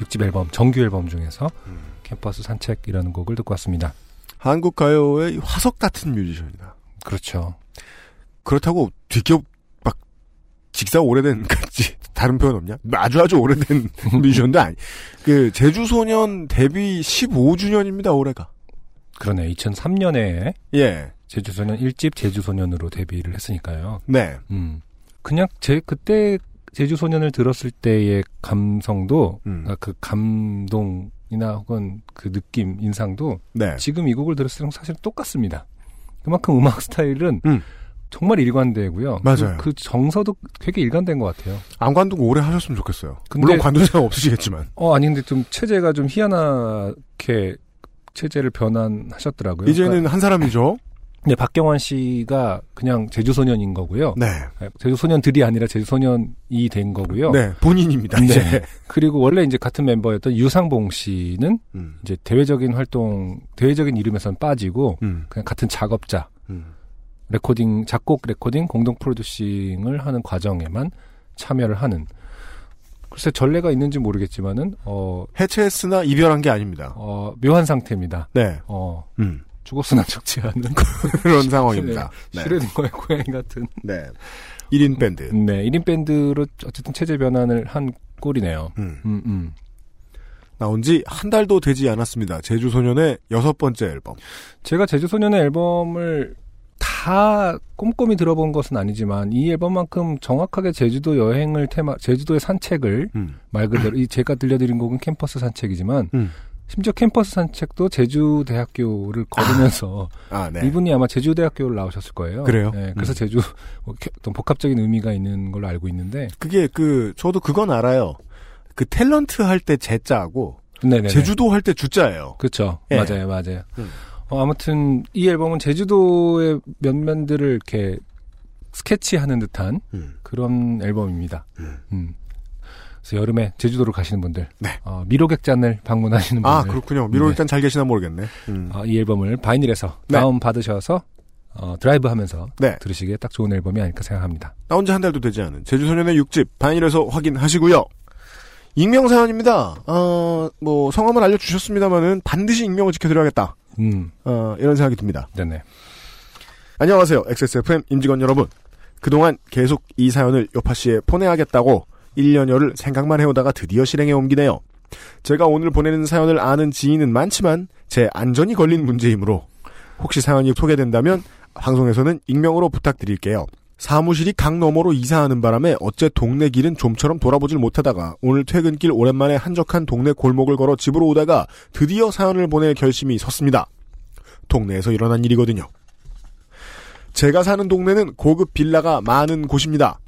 6집 앨범, 정규 앨범 중에서 캠퍼스 산책이라는 곡을 듣고 왔습니다. 한국 가요의 화석 같은 뮤지션이다. 그렇죠. 그렇다고 뒷격 막 직사 오래된 같지 다른 표현 없냐? 아주 아주 오래된 뮤지션도 아니. 그 제주 소년 데뷔 15주년입니다 올해가. 그러네. 2003년에 예. 제주소년 1집 제주소년으로 데뷔를 했으니까요. 네. 음. 그냥 제 그때 제주 소년을 들었을 때의 감성도 음. 아, 그 감동이나 혹은 그 느낌, 인상도 네. 지금 이 곡을 들었을 때랑 사실 똑같습니다. 그만큼 음악 스타일은 음. 정말 일관되고요. 맞아요. 그, 그 정서도 되게 일관된 것 같아요. 안 관두고 오래 하셨으면 좋겠어요. 근데- 물론 관둔 사람 없으시겠지만. 어, 아니, 근데 좀 체제가 좀 희한하게 체제를 변환하셨더라고요. 이제는 한 사람이죠. 네, 박경환 씨가 그냥 제주소년인 거고요. 네. 제주소년들이 아니라 제주소년이 된 거고요. 네. 본인입니다. 네. 이제. 그리고 원래 이제 같은 멤버였던 유상봉 씨는 음. 이제 대외적인 활동, 대외적인 이름에선 빠지고 음. 그냥 같은 작업자, 음. 레코딩, 작곡 레코딩, 공동 프로듀싱을 하는 과정에만 참여를 하는. 글쎄 전례가 있는지 모르겠지만은 어, 해체했으나 이별한 게 아닙니다. 어 묘한 상태입니다. 네. 어 음. 죽었으나 죽지 않은 그런 상황입니다. 네. 슈뢰딩거의 고양이 같은. 네. 1인 밴드. 네, 1인 밴드로 어쨌든 체제 변환을 한 꼴이네요. 음. 음, 음. 나온 지 한 달도 되지 않았습니다. 제주소년의 여섯 번째 앨범. 제가 제주소년의 앨범을 다 꼼꼼히 들어본 것은 아니지만 이 앨범만큼 정확하게 제주도 여행을 테마, 제주도의 산책을 음. 말 그대로 이 제가 들려드린 곡은 캠퍼스 산책이지만 음. 심지어 캠퍼스 산책도 제주대학교를 걸으면서 아, 네. 이분이 아마 제주대학교를 나오셨을 거예요. 그래요? 네, 그래서 음. 제주 뭐 어떤 복합적인 의미가 있는 걸로 알고 있는데 그게 그 저도 그건 알아요. 그 탤런트 할 때 제자하고 네네 제주도 할 때 주자예요. 그렇죠. 예. 맞아요, 맞아요. 음. 어, 아무튼 이 앨범은 제주도의 면면들을 이렇게 스케치하는 듯한 음. 그런 앨범입니다. 음. 음. 그래서 여름에 제주도로 가시는 분들, 네. 어, 미로객잔을 방문하시는 분들, 아 그렇군요. 미로 네. 잘 계시나 모르겠네. 음. 어, 이 앨범을 바이닐에서 네. 다운 받으셔서 어, 드라이브하면서 네. 들으시기에 딱 좋은 앨범이 아닐까 생각합니다. 나온 지 한 달도 되지 않은 제주소년의 6집 바인일에서 확인하시고요. 익명 사연입니다. 어, 뭐 성함을 알려주셨습니다만은 반드시 익명을 지켜드려야겠다. 음, 어, 이런 생각이 듭니다. 네네. 안녕하세요. XSFM 임직원 여러분. 그동안 계속 이 사연을 요파 씨에 보내야겠다고 1년여를 생각만 해오다가 드디어 실행에 옮기네요. 제가 오늘 보내는 사연을 아는 지인은 많지만 제 안전이 걸린 문제이므로 혹시 사연이 소개된다면 방송에서는 익명으로 부탁드릴게요. 사무실이 강 너머로 이사하는 바람에 어째 동네 길은 좀처럼 돌아보질 못하다가 오늘 퇴근길 오랜만에 한적한 동네 골목을 걸어 집으로 오다가 드디어 사연을 보낼 결심이 섰습니다. 동네에서 일어난 일이거든요. 제가 사는 동네는 고급 빌라가 많은 곳입니다.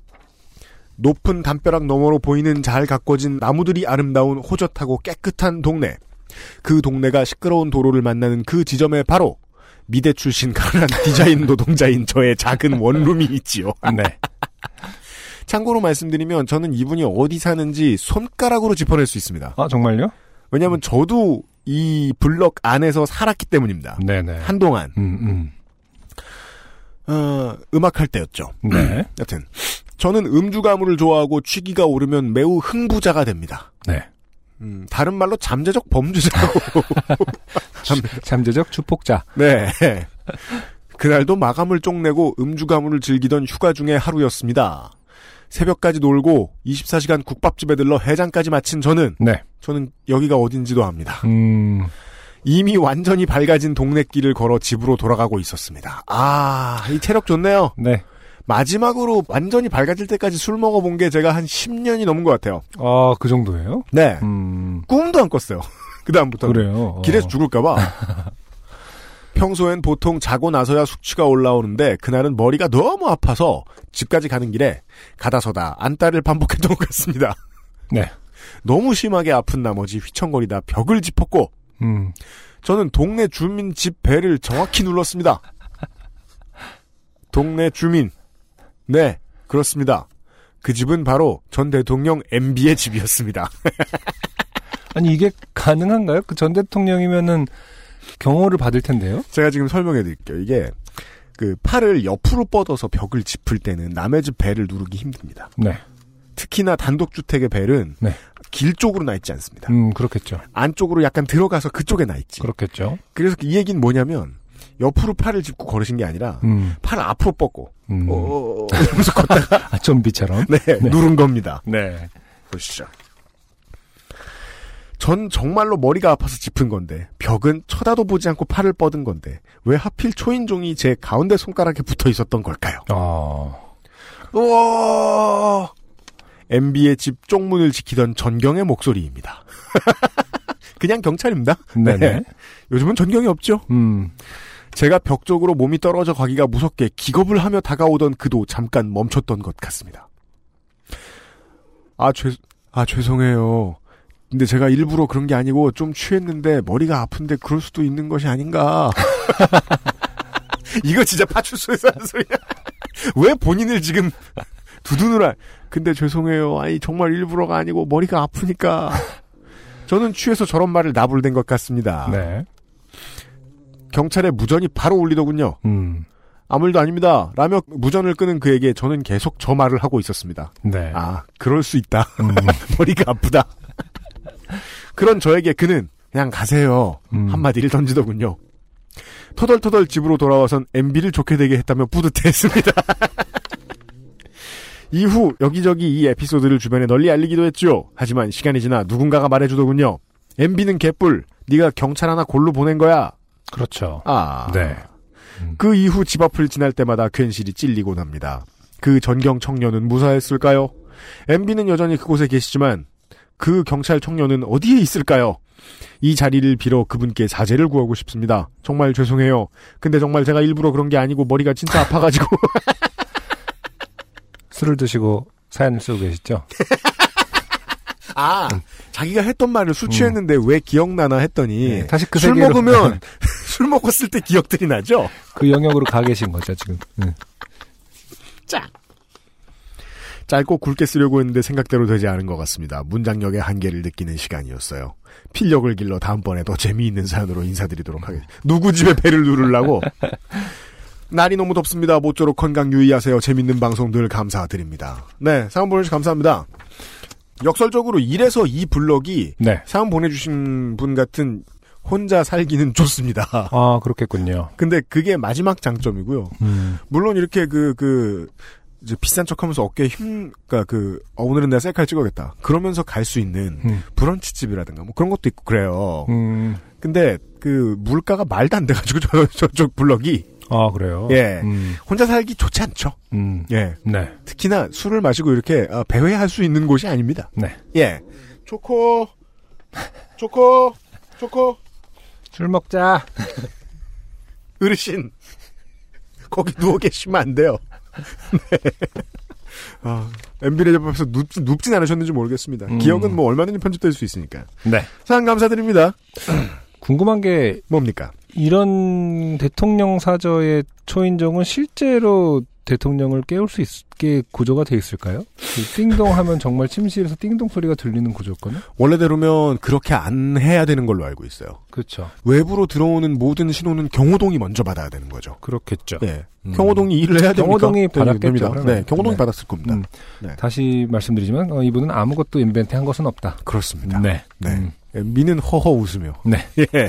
높은 담벼락 너머로 보이는 잘 가꿔진 나무들이 아름다운 호젓하고 깨끗한 동네. 그 동네가 시끄러운 도로를 만나는 그 지점에 바로 미대 출신 가난한 디자인 노동자인 저의 작은 원룸이 있지요. 네. 참고로 말씀드리면 저는 이분이 어디 사는지 손가락으로 짚어낼 수 있습니다. 아 정말요? 왜냐하면 저도 이 블럭 안에서 살았기 때문입니다. 네네. 한동안 음, 어, 음악할 때였죠. 음. 네. 여튼 저는 음주 가무를 좋아하고 취기가 오르면 매우 흥부자가 됩니다. 네. 음, 다른 말로 잠재적 범죄자고. 잠 재적 주폭자. 네. 그날도 마감을 쪽내고 음주 가무를 즐기던 휴가 중에 하루였습니다. 새벽까지 놀고 24시간 국밥집에 들러 해장까지 마친 저는 네. 저는 여기가 어딘지도 압니다. 음, 이미 완전히 밝아진 동네 길을 걸어 집으로 돌아가고 있었습니다. 아, 이 체력 좋네요. 네. 마지막으로 완전히 밝아질 때까지 술 먹어본 게 제가 한 10년이 넘은 것 같아요. 아, 그 정도예요? 네. 음, 꿈도 안 꿨어요. 그 다음부터. 그래요. 어. 길에서 죽을까봐. 평소엔 보통 자고 나서야 숙취가 올라오는데 그날은 머리가 너무 아파서 집까지 가는 길에 가다서다 안달을 반복했던 것 같습니다. 네. 너무 심하게 아픈 나머지 휘청거리다 벽을 짚었고 음, 저는 동네 주민 집 배를 정확히 눌렀습니다. 동네 주민. 네, 그렇습니다. 그 집은 바로 전 대통령 MB의 집이었습니다. 아니, 이게 가능한가요? 그 전 대통령이면은 경호를 받을 텐데요? 제가 지금 설명해 드릴게요. 이게 그 팔을 옆으로 뻗어서 벽을 짚을 때는 남의 집 배를 누르기 힘듭니다. 네. 특히나 단독주택의 벨은 네. 길 쪽으로 나 있지 않습니다. 음, 그렇겠죠. 안쪽으로 약간 들어가서 그쪽에 나 있지. 그렇겠죠. 그래서 이 얘기는 뭐냐면 옆으로 팔을 짚고 걸으신 게 아니라 음, 팔을 앞으로 뻗고 음. 어, 이러면서 걷다가 아, 좀비처럼. 네, 누른 겁니다. 네. 보시죠. 전 정말로 머리가 아파서 짚은 건데 벽은 쳐다도 보지 않고 팔을 뻗은 건데 왜 하필 초인종이 제 가운데 손가락에 붙어 있었던 걸까요? 아, 우와! MB의 집 쪽문을 지키던 전경의 목소리입니다. 그냥 경찰입니다. 네네. 요즘은 전경이 없죠. 음, 제가 벽 쪽으로 몸이 떨어져 가기가 무섭게 기겁을 하며 다가오던 그도 잠깐 멈췄던 것 같습니다. 아, 죄, 아, 죄송해요. 근데 제가 일부러 그런 게 아니고 좀 취했는데 머리가 아픈데 그럴 수도 있는 것이 아닌가. 이거 진짜 파출소에서 하는 소리야. 왜 본인을 지금 두두누라. 근데 죄송해요. 아니, 정말 일부러가 아니고 머리가 아프니까. 저는 취해서 저런 말을 나불댄 것 같습니다. 네. 경찰에 무전이 바로 울리더군요. 음, 아무 일도 아닙니다. 라며 무전을 끄는 그에게 저는 계속 저 말을 하고 있었습니다. 네. 아, 그럴 수 있다. 음, 머리가 아프다. 그런 저에게 그는 그냥 가세요. 음. 한마디를 던지더군요. 터덜터덜 집으로 돌아와선 MB를 좋게 되게 했다며 뿌듯해했습니다. 이후 여기저기 이 에피소드를 주변에 널리 알리기도 했죠. 하지만 시간이 지나 누군가가 말해주더군요. MB는 개뿔. 네가 경찰 하나 골로 보낸 거야. 그렇죠. 아. 네. 그 이후 집 앞을 지날 때마다 괜시리 찔리곤 합니다. 그 전경 청년은 무사했을까요? MB는 여전히 그곳에 계시지만 그 경찰 청년은 어디에 있을까요? 이 자리를 빌어 그분께 자제를 구하고 싶습니다. 정말 죄송해요. 근데 정말 제가 일부러 그런 게 아니고 머리가 진짜 아파가지고 술을 드시고 사연을 쓰고 계시죠? 아 자기가 했던 말을 술 취했는데 왜 기억나나 했더니 네, 다시 그 술 먹으면 술 먹었을 때 기억들이 나죠. 그 영역으로 가 계신 거죠, 지금. 음. 짜. 짧고 굵게 쓰려고 했는데 생각대로 되지 않은 것 같습니다. 문장력의 한계를 느끼는 시간이었어요. 필력을 길러 다음번에 더 재미있는 사연으로 인사드리도록 하겠습니다. 누구 집에 배를 누르려고? 날이 너무 덥습니다. 모쪼록 건강 유의하세요. 재밌는 방송 늘 감사드립니다. 네, 사연 보내주셔서 감사합니다. 역설적으로 1에서 2 블럭이 네. 사연 보내주신 분 같은 혼자 살기는 좋습니다. 아, 그렇겠군요. 근데 그게 마지막 장점이고요. 음. 물론 이렇게 그, 그, 이제 비싼 척 하면서 어깨에 힘, 그니까 그, 어, 오늘은 내가 셀카를 찍어야겠다. 그러면서 갈 수 있는 음. 브런치 집이라든가 뭐 그런 것도 있고 그래요. 음. 근데 그 물가가 말도 안 돼가지고 저, 저쪽 블럭이, 아, 그래요? 예. 음. 혼자 살기 좋지 않죠. 음. 예. 네. 특히나 술을 마시고 이렇게 어, 배회할 수 있는 곳이 아닙니다. 네. 예. 초코, 초코, 초코, 술 먹자. 어르신. 거기 누워 계시면 안 돼요. 네. 아, MB 레저법에서 눕지, 눕진 않으셨는지 모르겠습니다. 음. 기억은 뭐 얼마든지 편집될 수 있으니까. 네. 사연 감사드립니다. 궁금한 게 뭡니까? 이런 대통령 사저의 초인종은 실제로 대통령을 깨울 수 있게 구조가 돼 있을까요? 그 띵동 하면 정말 침실에서 띵동 소리가 들리는 구조였거든요? 원래대로면 그렇게 안 해야 되는 걸로 알고 있어요. 그렇죠. 외부로 들어오는 모든 신호는 경호동이 먼저 받아야 되는 거죠. 그렇겠죠. 네. 음. 경호동이 일을 해야 됩니까? 경호동이 네, 받았겠죠, 됩니다. 네, 경호동이 네. 받았을 겁니다. 음. 네. 다시 말씀드리지만 어, 이분은 아무것도 인벤트 한 것은 없다. 그렇습니다. 네. 네. 음. 미는 허허 웃으며. 네. 예.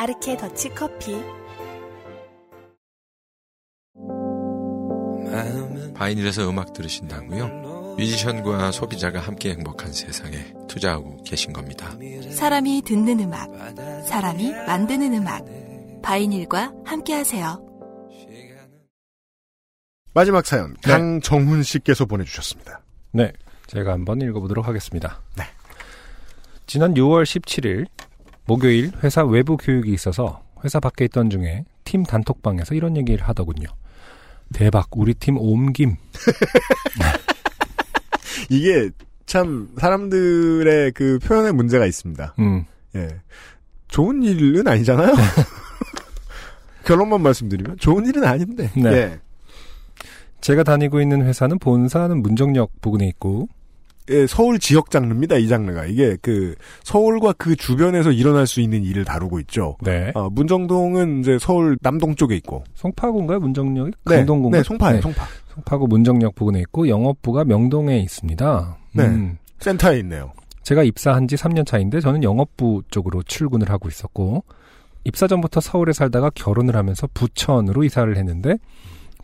아르케 더치 커피. 바이닐에서 음악 들으신다고요? 뮤지션과 소비자가 함께 행복한 세상에 투자하고 계신 겁니다. 사람이 듣는 음악. 사람이 만드는 음악. 바이닐과 함께하세요. 마지막 사연 네. 강정훈 씨께서 보내주셨습니다. 네, 제가 한번 읽어보도록 하겠습니다. 네. 지난 6월 17일 목요일 회사 외부 교육이 있어서 회사 밖에 있던 중에 팀 단톡방에서 이런 얘기를 하더군요. 대박, 우리 팀 옮김. 이게 참 사람들의 그 표현에 문제가 있습니다. 음, 예. 좋은 일은 아니잖아요. 결론만 말씀드리면 좋은 일은 아닌데. 네. 예. 제가 다니고 있는 회사는 본사는 문정역 부근에 있고 예, 서울 지역 장르입니다. 이 장르가 이게 그 서울과 그 주변에서 일어날 수 있는 일을 다루고 있죠. 네. 어, 문정동은 이제 서울 남동 쪽에 있고. 송파구인가요? 문정역이? 네, 강동구인가요? 네, 송파예요, 네, 송파. 송파구 문정역 부근에 있고 영업부가 명동에 있습니다. 네. 음, 센터에 있네요. 제가 입사한 지 3년 차인데 저는 영업부 쪽으로 출근을 하고 있었고 입사 전부터 서울에 살다가 결혼을 하면서 부천으로 이사를 했는데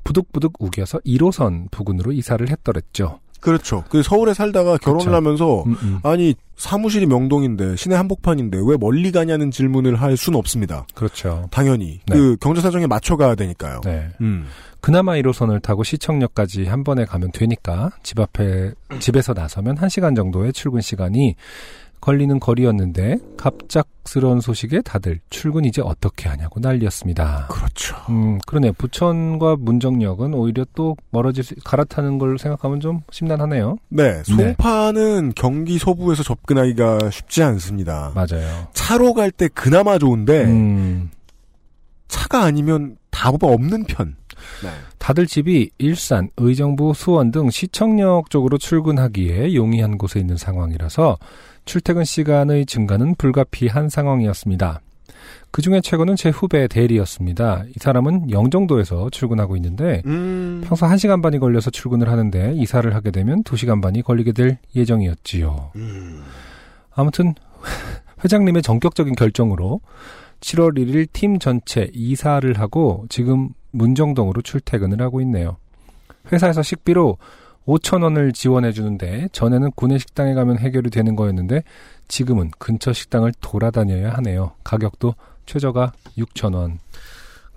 부득부득 우겨서 1호선 부근으로 이사를 했더랬죠. 그렇죠. 그 서울에 살다가 결혼을 그쵸. 하면서 음, 음. 아니 사무실이 명동인데 시내 한복판인데 왜 멀리 가냐는 질문을 할 수는 없습니다. 그렇죠. 당연히 네. 그 경제 사정에 맞춰 가야 되니까요. 네. 음. 그나마 1호선을 타고 시청역까지 한 번에 가면 되니까 집 앞에 집에서 나서면 1시간 정도의 출근 시간이 걸리는 거리였는데 갑작스러운 소식에 다들 출근 이제 어떻게 하냐고 난리였습니다. 그렇죠. 음, 그러네. 부천과 문정역은 오히려 또 멀어질 수, 갈아타는 걸 생각하면 좀 심란하네요. 네, 송파는 경기 서부에서 접근하기가 쉽지 않습니다. 맞아요. 차로 갈 때 그나마 좋은데 음, 차가 아니면 답 없는 편. 네. 다들 집이 일산, 의정부, 수원 등 시청역 쪽으로 출근하기에 용이한 곳에 있는 상황이라서 출퇴근 시간의 증가는 불가피한 상황이었습니다. 그 중에 최고는 제 후배 대리였습니다. 이 사람은 영종도에서 출근하고 있는데 음, 평소 1시간 반이 걸려서 출근을 하는데 이사를 하게 되면 2시간 반이 걸리게 될 예정이었지요. 음. 아무튼 회장님의 전격적인 결정으로 7월 1일 팀 전체 이사를 하고 지금 문정동으로 출퇴근을 하고 있네요. 회사에서 식비로 5천 원을 지원해 주는데 전에는 구내 식당에 가면 해결이 되는 거였는데 지금은 근처 식당을 돌아다녀야 하네요. 가격도 최저가 6천 원.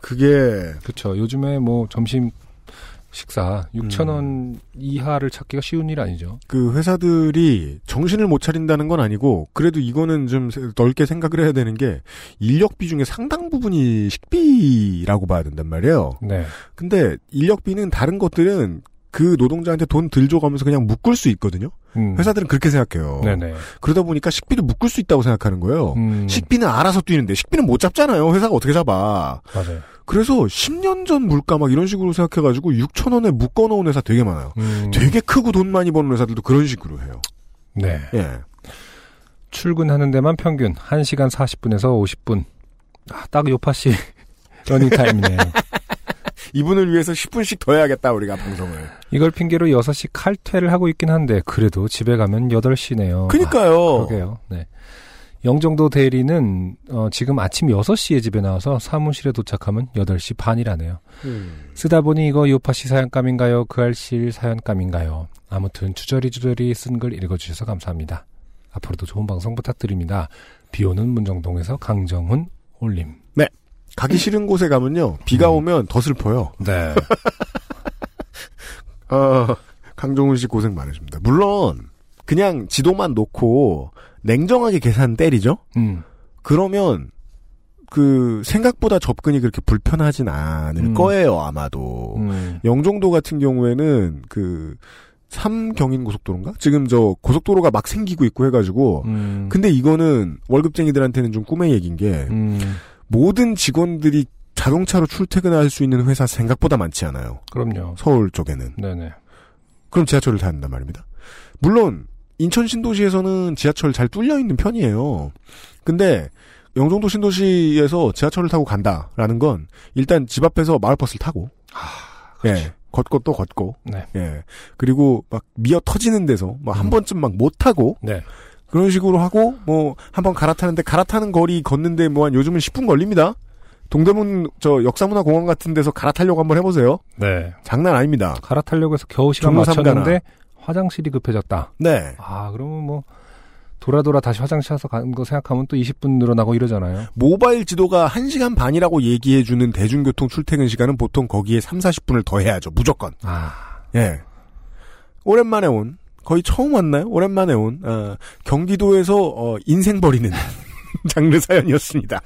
그게 그렇죠. 요즘에 뭐 점심 식사 6천 원 이하를 찾기가 쉬운 일 아니죠. 그 회사들이 정신을 못 차린다는 건 아니고 그래도 이거는 좀 세- 넓게 생각을 해야 되는 게 인력비 중에 상당 부분이 식비라고 봐야 된단 말이에요. 네. 근데 인력비는 다른 것들은 그 노동자한테 돈 들 줘가면서 그냥 묶을 수 있거든요. 음. 회사들은 그렇게 생각해요. 네네. 그러다 보니까 식비도 묶을 수 있다고 생각하는 거예요. 음. 식비는 알아서 뛰는데 식비는 못 잡잖아요. 회사가 어떻게 잡아. 맞아요. 그래서 10년 전 물가 막 이런 식으로 생각해가지고 6천 원에 묶어놓은 회사 되게 많아요. 음. 되게 크고 돈 많이 버는 회사들도 그런 식으로 해요. 네. 예. 출근하는 데만 평균 1시간 40분에서 50분. 아, 딱 요파 씨 러닝타임이네요. 이분을 위해서 10분씩 더 해야겠다, 우리가 방송을. 이걸 핑계로 6시 칼퇴를 하고 있긴 한데 그래도 집에 가면 8시네요. 그니까요. 그러게요. 네. 영종도 대리는 어, 지금 아침 6시에 집에 나와서 사무실에 도착하면 8시 반이라네요. 음. 쓰다 보니 이거 요파씨 사연감인가요? 그 알실 사연감인가요? 아무튼 주저리 주저리 쓴 글 읽어주셔서 감사합니다. 앞으로도 좋은 방송 부탁드립니다. 비오는 문정동에서 강정훈 올림. 가기 싫은 곳에 가면요, 비가 음. 오면 더 슬퍼요. 네. 어, 강종훈 씨 고생 많으십니다. 물론, 그냥 지도만 놓고 냉정하게 계산 때리죠? 음. 그러면, 그, 생각보다 접근이 그렇게 불편하진 않을 음. 거예요, 아마도. 음. 영종도 같은 경우에는 그 삼경인 고속도로인가? 지금 저 고속도로가 막 생기고 있고 해가지고 음. 근데 이거는 월급쟁이들한테는 좀 꿈의 얘기인 게 음. 모든 직원들이 자동차로 출퇴근할 수 있는 회사 생각보다 많지 않아요. 그럼요. 서울 쪽에는. 네네. 그럼 지하철을 타야 된단 말입니다. 물론 인천 신도시에서는 지하철 잘 뚫려 있는 편이에요. 근데 영종도 신도시에서 지하철을 타고 간다라는 건 일단 집 앞에서 마을버스를 타고 예. 걷고 또 걷고. 네. 예. 그리고 막 미어 터지는 데서 막한 음. 번쯤 막 못 타고 네. 그런 식으로 하고 뭐 한번 갈아타는데 갈아타는 거리 걷는데 뭐 한 요즘은 10분 걸립니다. 동대문 저 역사문화공원 같은 데서 갈아타려고 한번 해보세요. 네. 장난 아닙니다. 갈아타려고 해서 겨우 시간. 맞췄는데 화장실이 급해졌다. 네. 아, 그러면 뭐 돌아 돌아 다시 화장실 가서 가는 거 생각하면 또 20분 늘어나고 이러잖아요. 모바일 지도가 1시간 반이라고 얘기해주는 대중교통 출퇴근 시간은 보통 거기에 3, 40분을 더 해야죠. 무조건. 아, 예. 오랜만에 온, 거의 처음 왔나요? 오랜만에 온, 어, 경기도에서, 어, 인생 버리는 장르 사연이었습니다.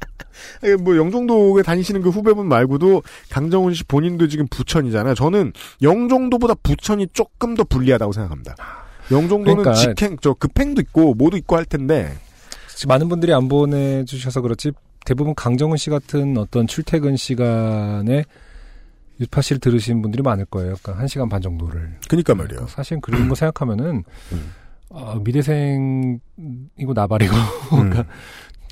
예, 뭐, 영종도에 다니시는 그 후배분 말고도 강정훈 씨 본인도 지금 부천이잖아요. 저는 영종도보다 부천이 조금 더 불리하다고 생각합니다. 영종도는 그러니까- 직행, 저 급행도 있고, 뭐도 있고 할 텐데, 많은 분들이 안 보내주셔서 그렇지 대부분 강정훈 씨 같은 어떤 출퇴근 시간에 유파씨를 들으신 분들이 많을 거예요. 그러니까 1시간 반 정도를. 그니까 말이에요. 그러니까 사실 그런 거 생각하면은 음. 어, 미대생이고 나발이고 그러니까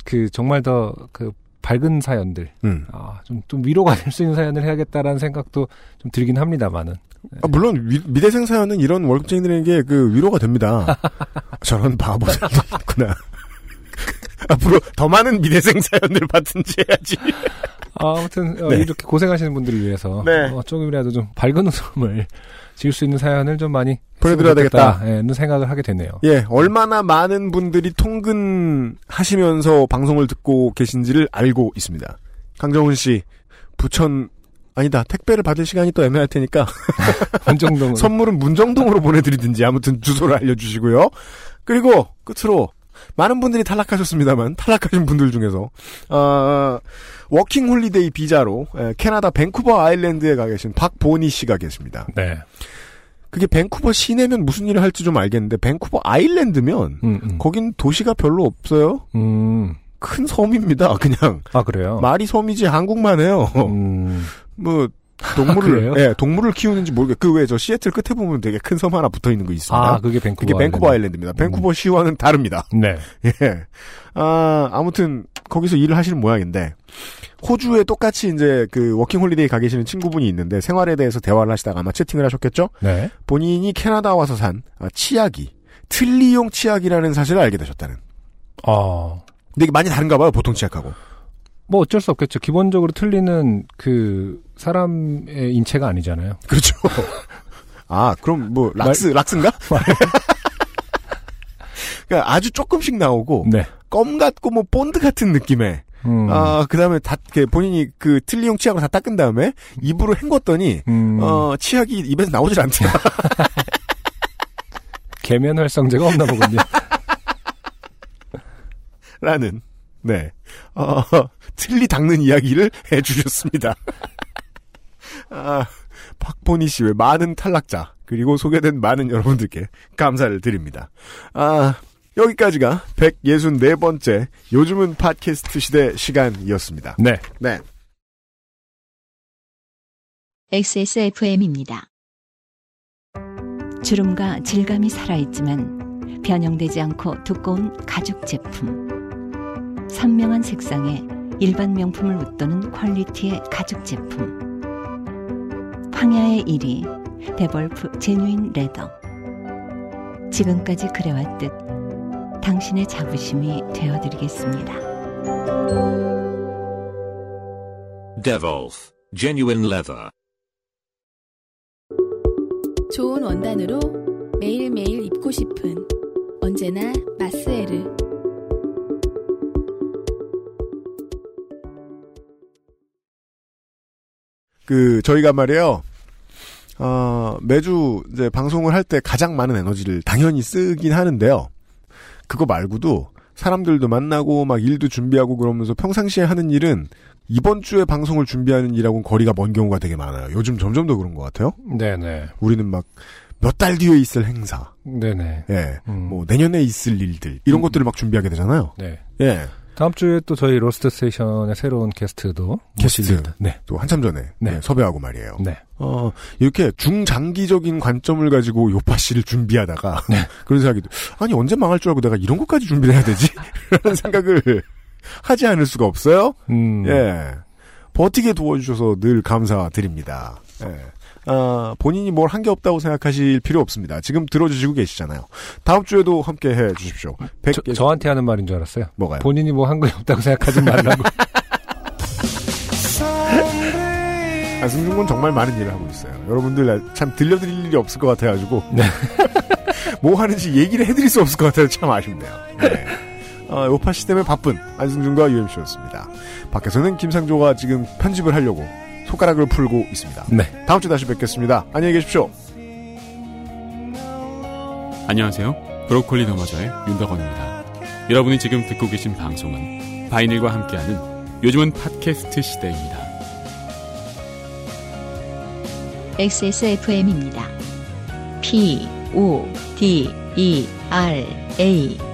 그 정말 더 그 밝은 사연들 음. 아, 좀, 좀 위로가 될 수 있는 사연을 해야겠다라는 생각도 좀 들긴 합니다만은 아, 물론 위- 미대생 사연은 이런 월급쟁이들에게 그 위로가 됩니다. 저런 바보들도 있구나. 앞으로 더 많은 미대생 사연을 받든지 해야지. 아, 아무튼 어, 네. 이렇게 고생하시는 분들을 위해서 네. 어, 조금이라도 좀 밝은 웃음을 지을 수 있는 사연을 좀 많이 보내드려야 했으면 되겠다. 좋겠다. 예, 는 생각을 하게 되네요. 예, 얼마나 많은 분들이 통근하시면서 방송을 듣고 계신지를 알고 있습니다. 강정훈 씨, 부천, 아니다, 택배를 받을 시간이 또 애매할 테니까 원정동 선물은 문정동으로 보내드리든지 아무튼 주소를 알려주시고요. 그리고 끝으로 많은 분들이 탈락하셨습니다만 탈락하신 분들 중에서 어, 워킹 홀리데이 비자로 에, 캐나다 밴쿠버 아일랜드에 가 계신 박보니 씨가 계십니다. 네. 그게 밴쿠버 시내면 무슨 일을 할지 좀 알겠는데 밴쿠버 아일랜드면 음, 음. 거긴 도시가 별로 없어요. 음. 큰 섬입니다. 그냥 아 그래요. 말이 섬이지 한국만 해요. 음. 뭐 동물을 그래요? 예, 동물을 키우는지 모르겠. 그 외에 저 시애틀 끝에 보면 되게 큰 섬 하나 붙어 있는 거 있습니다. 아 그게 밴쿠버. 그게 밴쿠버 아일랜드. 아일랜드입니다. 밴쿠버 시와는 다릅니다. 네. 예. 아, 아무튼 거기서 일을 하시는 모양인데 호주에 똑같이 이제 그 워킹 홀리데이 가 계시는 친구분이 있는데 생활에 대해서 대화를 하시다가 아마 채팅을 하셨겠죠? 네. 본인이 캐나다 와서 산 아, 치약이 틀니용 치약이라는 사실을 알게 되셨다는. 어. 근데 이게 많이 다른가 봐요, 보통 치약하고. 뭐 어쩔 수 없겠죠. 기본적으로 틀니는 그 사람의 인체가 아니잖아요. 그렇죠. 아, 그럼 뭐 락스 락스인가? 그러니까 아주 조금씩 나오고 네. 껌 같고 뭐 본드 같은 느낌의 음. 아, 그 다음에 다, 본인이 그 틀리용 치약을 다 닦은 다음에 입으로 헹궜더니, 음. 어, 치약이 입에서 나오질 않더라. 계면 활성제가 없나 보군요. 라는, 네. 어, 틀리 닦는 이야기를 해주셨습니다. 아, 박보니 씨 외 많은 탈락자, 그리고 소개된 많은 여러분들께 감사를 드립니다. 아, 여기까지가 164번째 요즘은 팟캐스트 시대 시간이었습니다. 네. 네. XSFM입니다. 주름과 질감이 살아있지만 변형되지 않고 두꺼운 가죽 제품. 선명한 색상에 일반 명품을 웃도는 퀄리티의 가죽 제품. 황야의 1위 데볼프 제뉴인 레더. 지금까지 그래왔듯 당신의 자부심이 되어드리겠습니다. Devolf Genuine Leather. 좋은 원단으로 매일매일 입고 싶은 언제나 마스에르. 그 저희가 말이에요. 어, 매주 이제 방송을 할 때 가장 많은 에너지를 당연히 쓰긴 하는데요. 그거 말고도 사람들도 만나고 막 일도 준비하고 그러면서 평상시에 하는 일은 이번 주에 방송을 준비하는 일하고는 거리가 먼 경우가 되게 많아요. 요즘 점점 더 그런 것 같아요. 네네. 우리는 막 몇 달 뒤에 있을 행사, 네네. 예, 음. 뭐 내년에 있을 일들 이런 음. 것들을 막 준비하게 되잖아요. 네. 예, 다음 주에 또 저희 로스트 스테이션의 새로운 게스트도 게스트. 네. 또 한참 전에 네. 예, 섭외하고 말이에요. 네. 어, 이렇게 중장기적인 관점을 가지고 요파 씨를 준비하다가, 네. 그런 생각이, 들- 아니, 언제 망할 줄 알고 내가 이런 것까지 준비를 해야 되지? 라는 생각을 하지 않을 수가 없어요? 음. 예. 버티게 도와주셔서 늘 감사드립니다. 예. 어, 본인이 뭘 한 게 없다고 생각하실 필요 없습니다. 지금 들어주시고 계시잖아요. 다음 주에도 함께 해 주십시오. 백- 저, 저한테 하는 말인 줄 알았어요. 뭐가요? 본인이 뭐한거 없다고 생각하지 말라고. 안승준 군 정말 많은 일을 하고 있어요. 여러분들 참 들려드릴 일이 없을 것 같아가지고 뭐 하는지 얘기를 해드릴 수 없을 것 같아서 참 아쉽네요. 네. 어, 오파 씨 때문에 바쁜 안승준과 UMC였습니다. 밖에서는 김상조가 지금 편집을 하려고 손가락을 풀고 있습니다. 네. 다음 주 다시 뵙겠습니다. 안녕히 계십시오. 안녕하세요. 브로콜리 너마저의 윤덕원입니다. 여러분이 지금 듣고 계신 방송은 바이닐과 함께하는 요즘은 팟캐스트 시대입니다. XSFM입니다. P, O, D, E, R, A.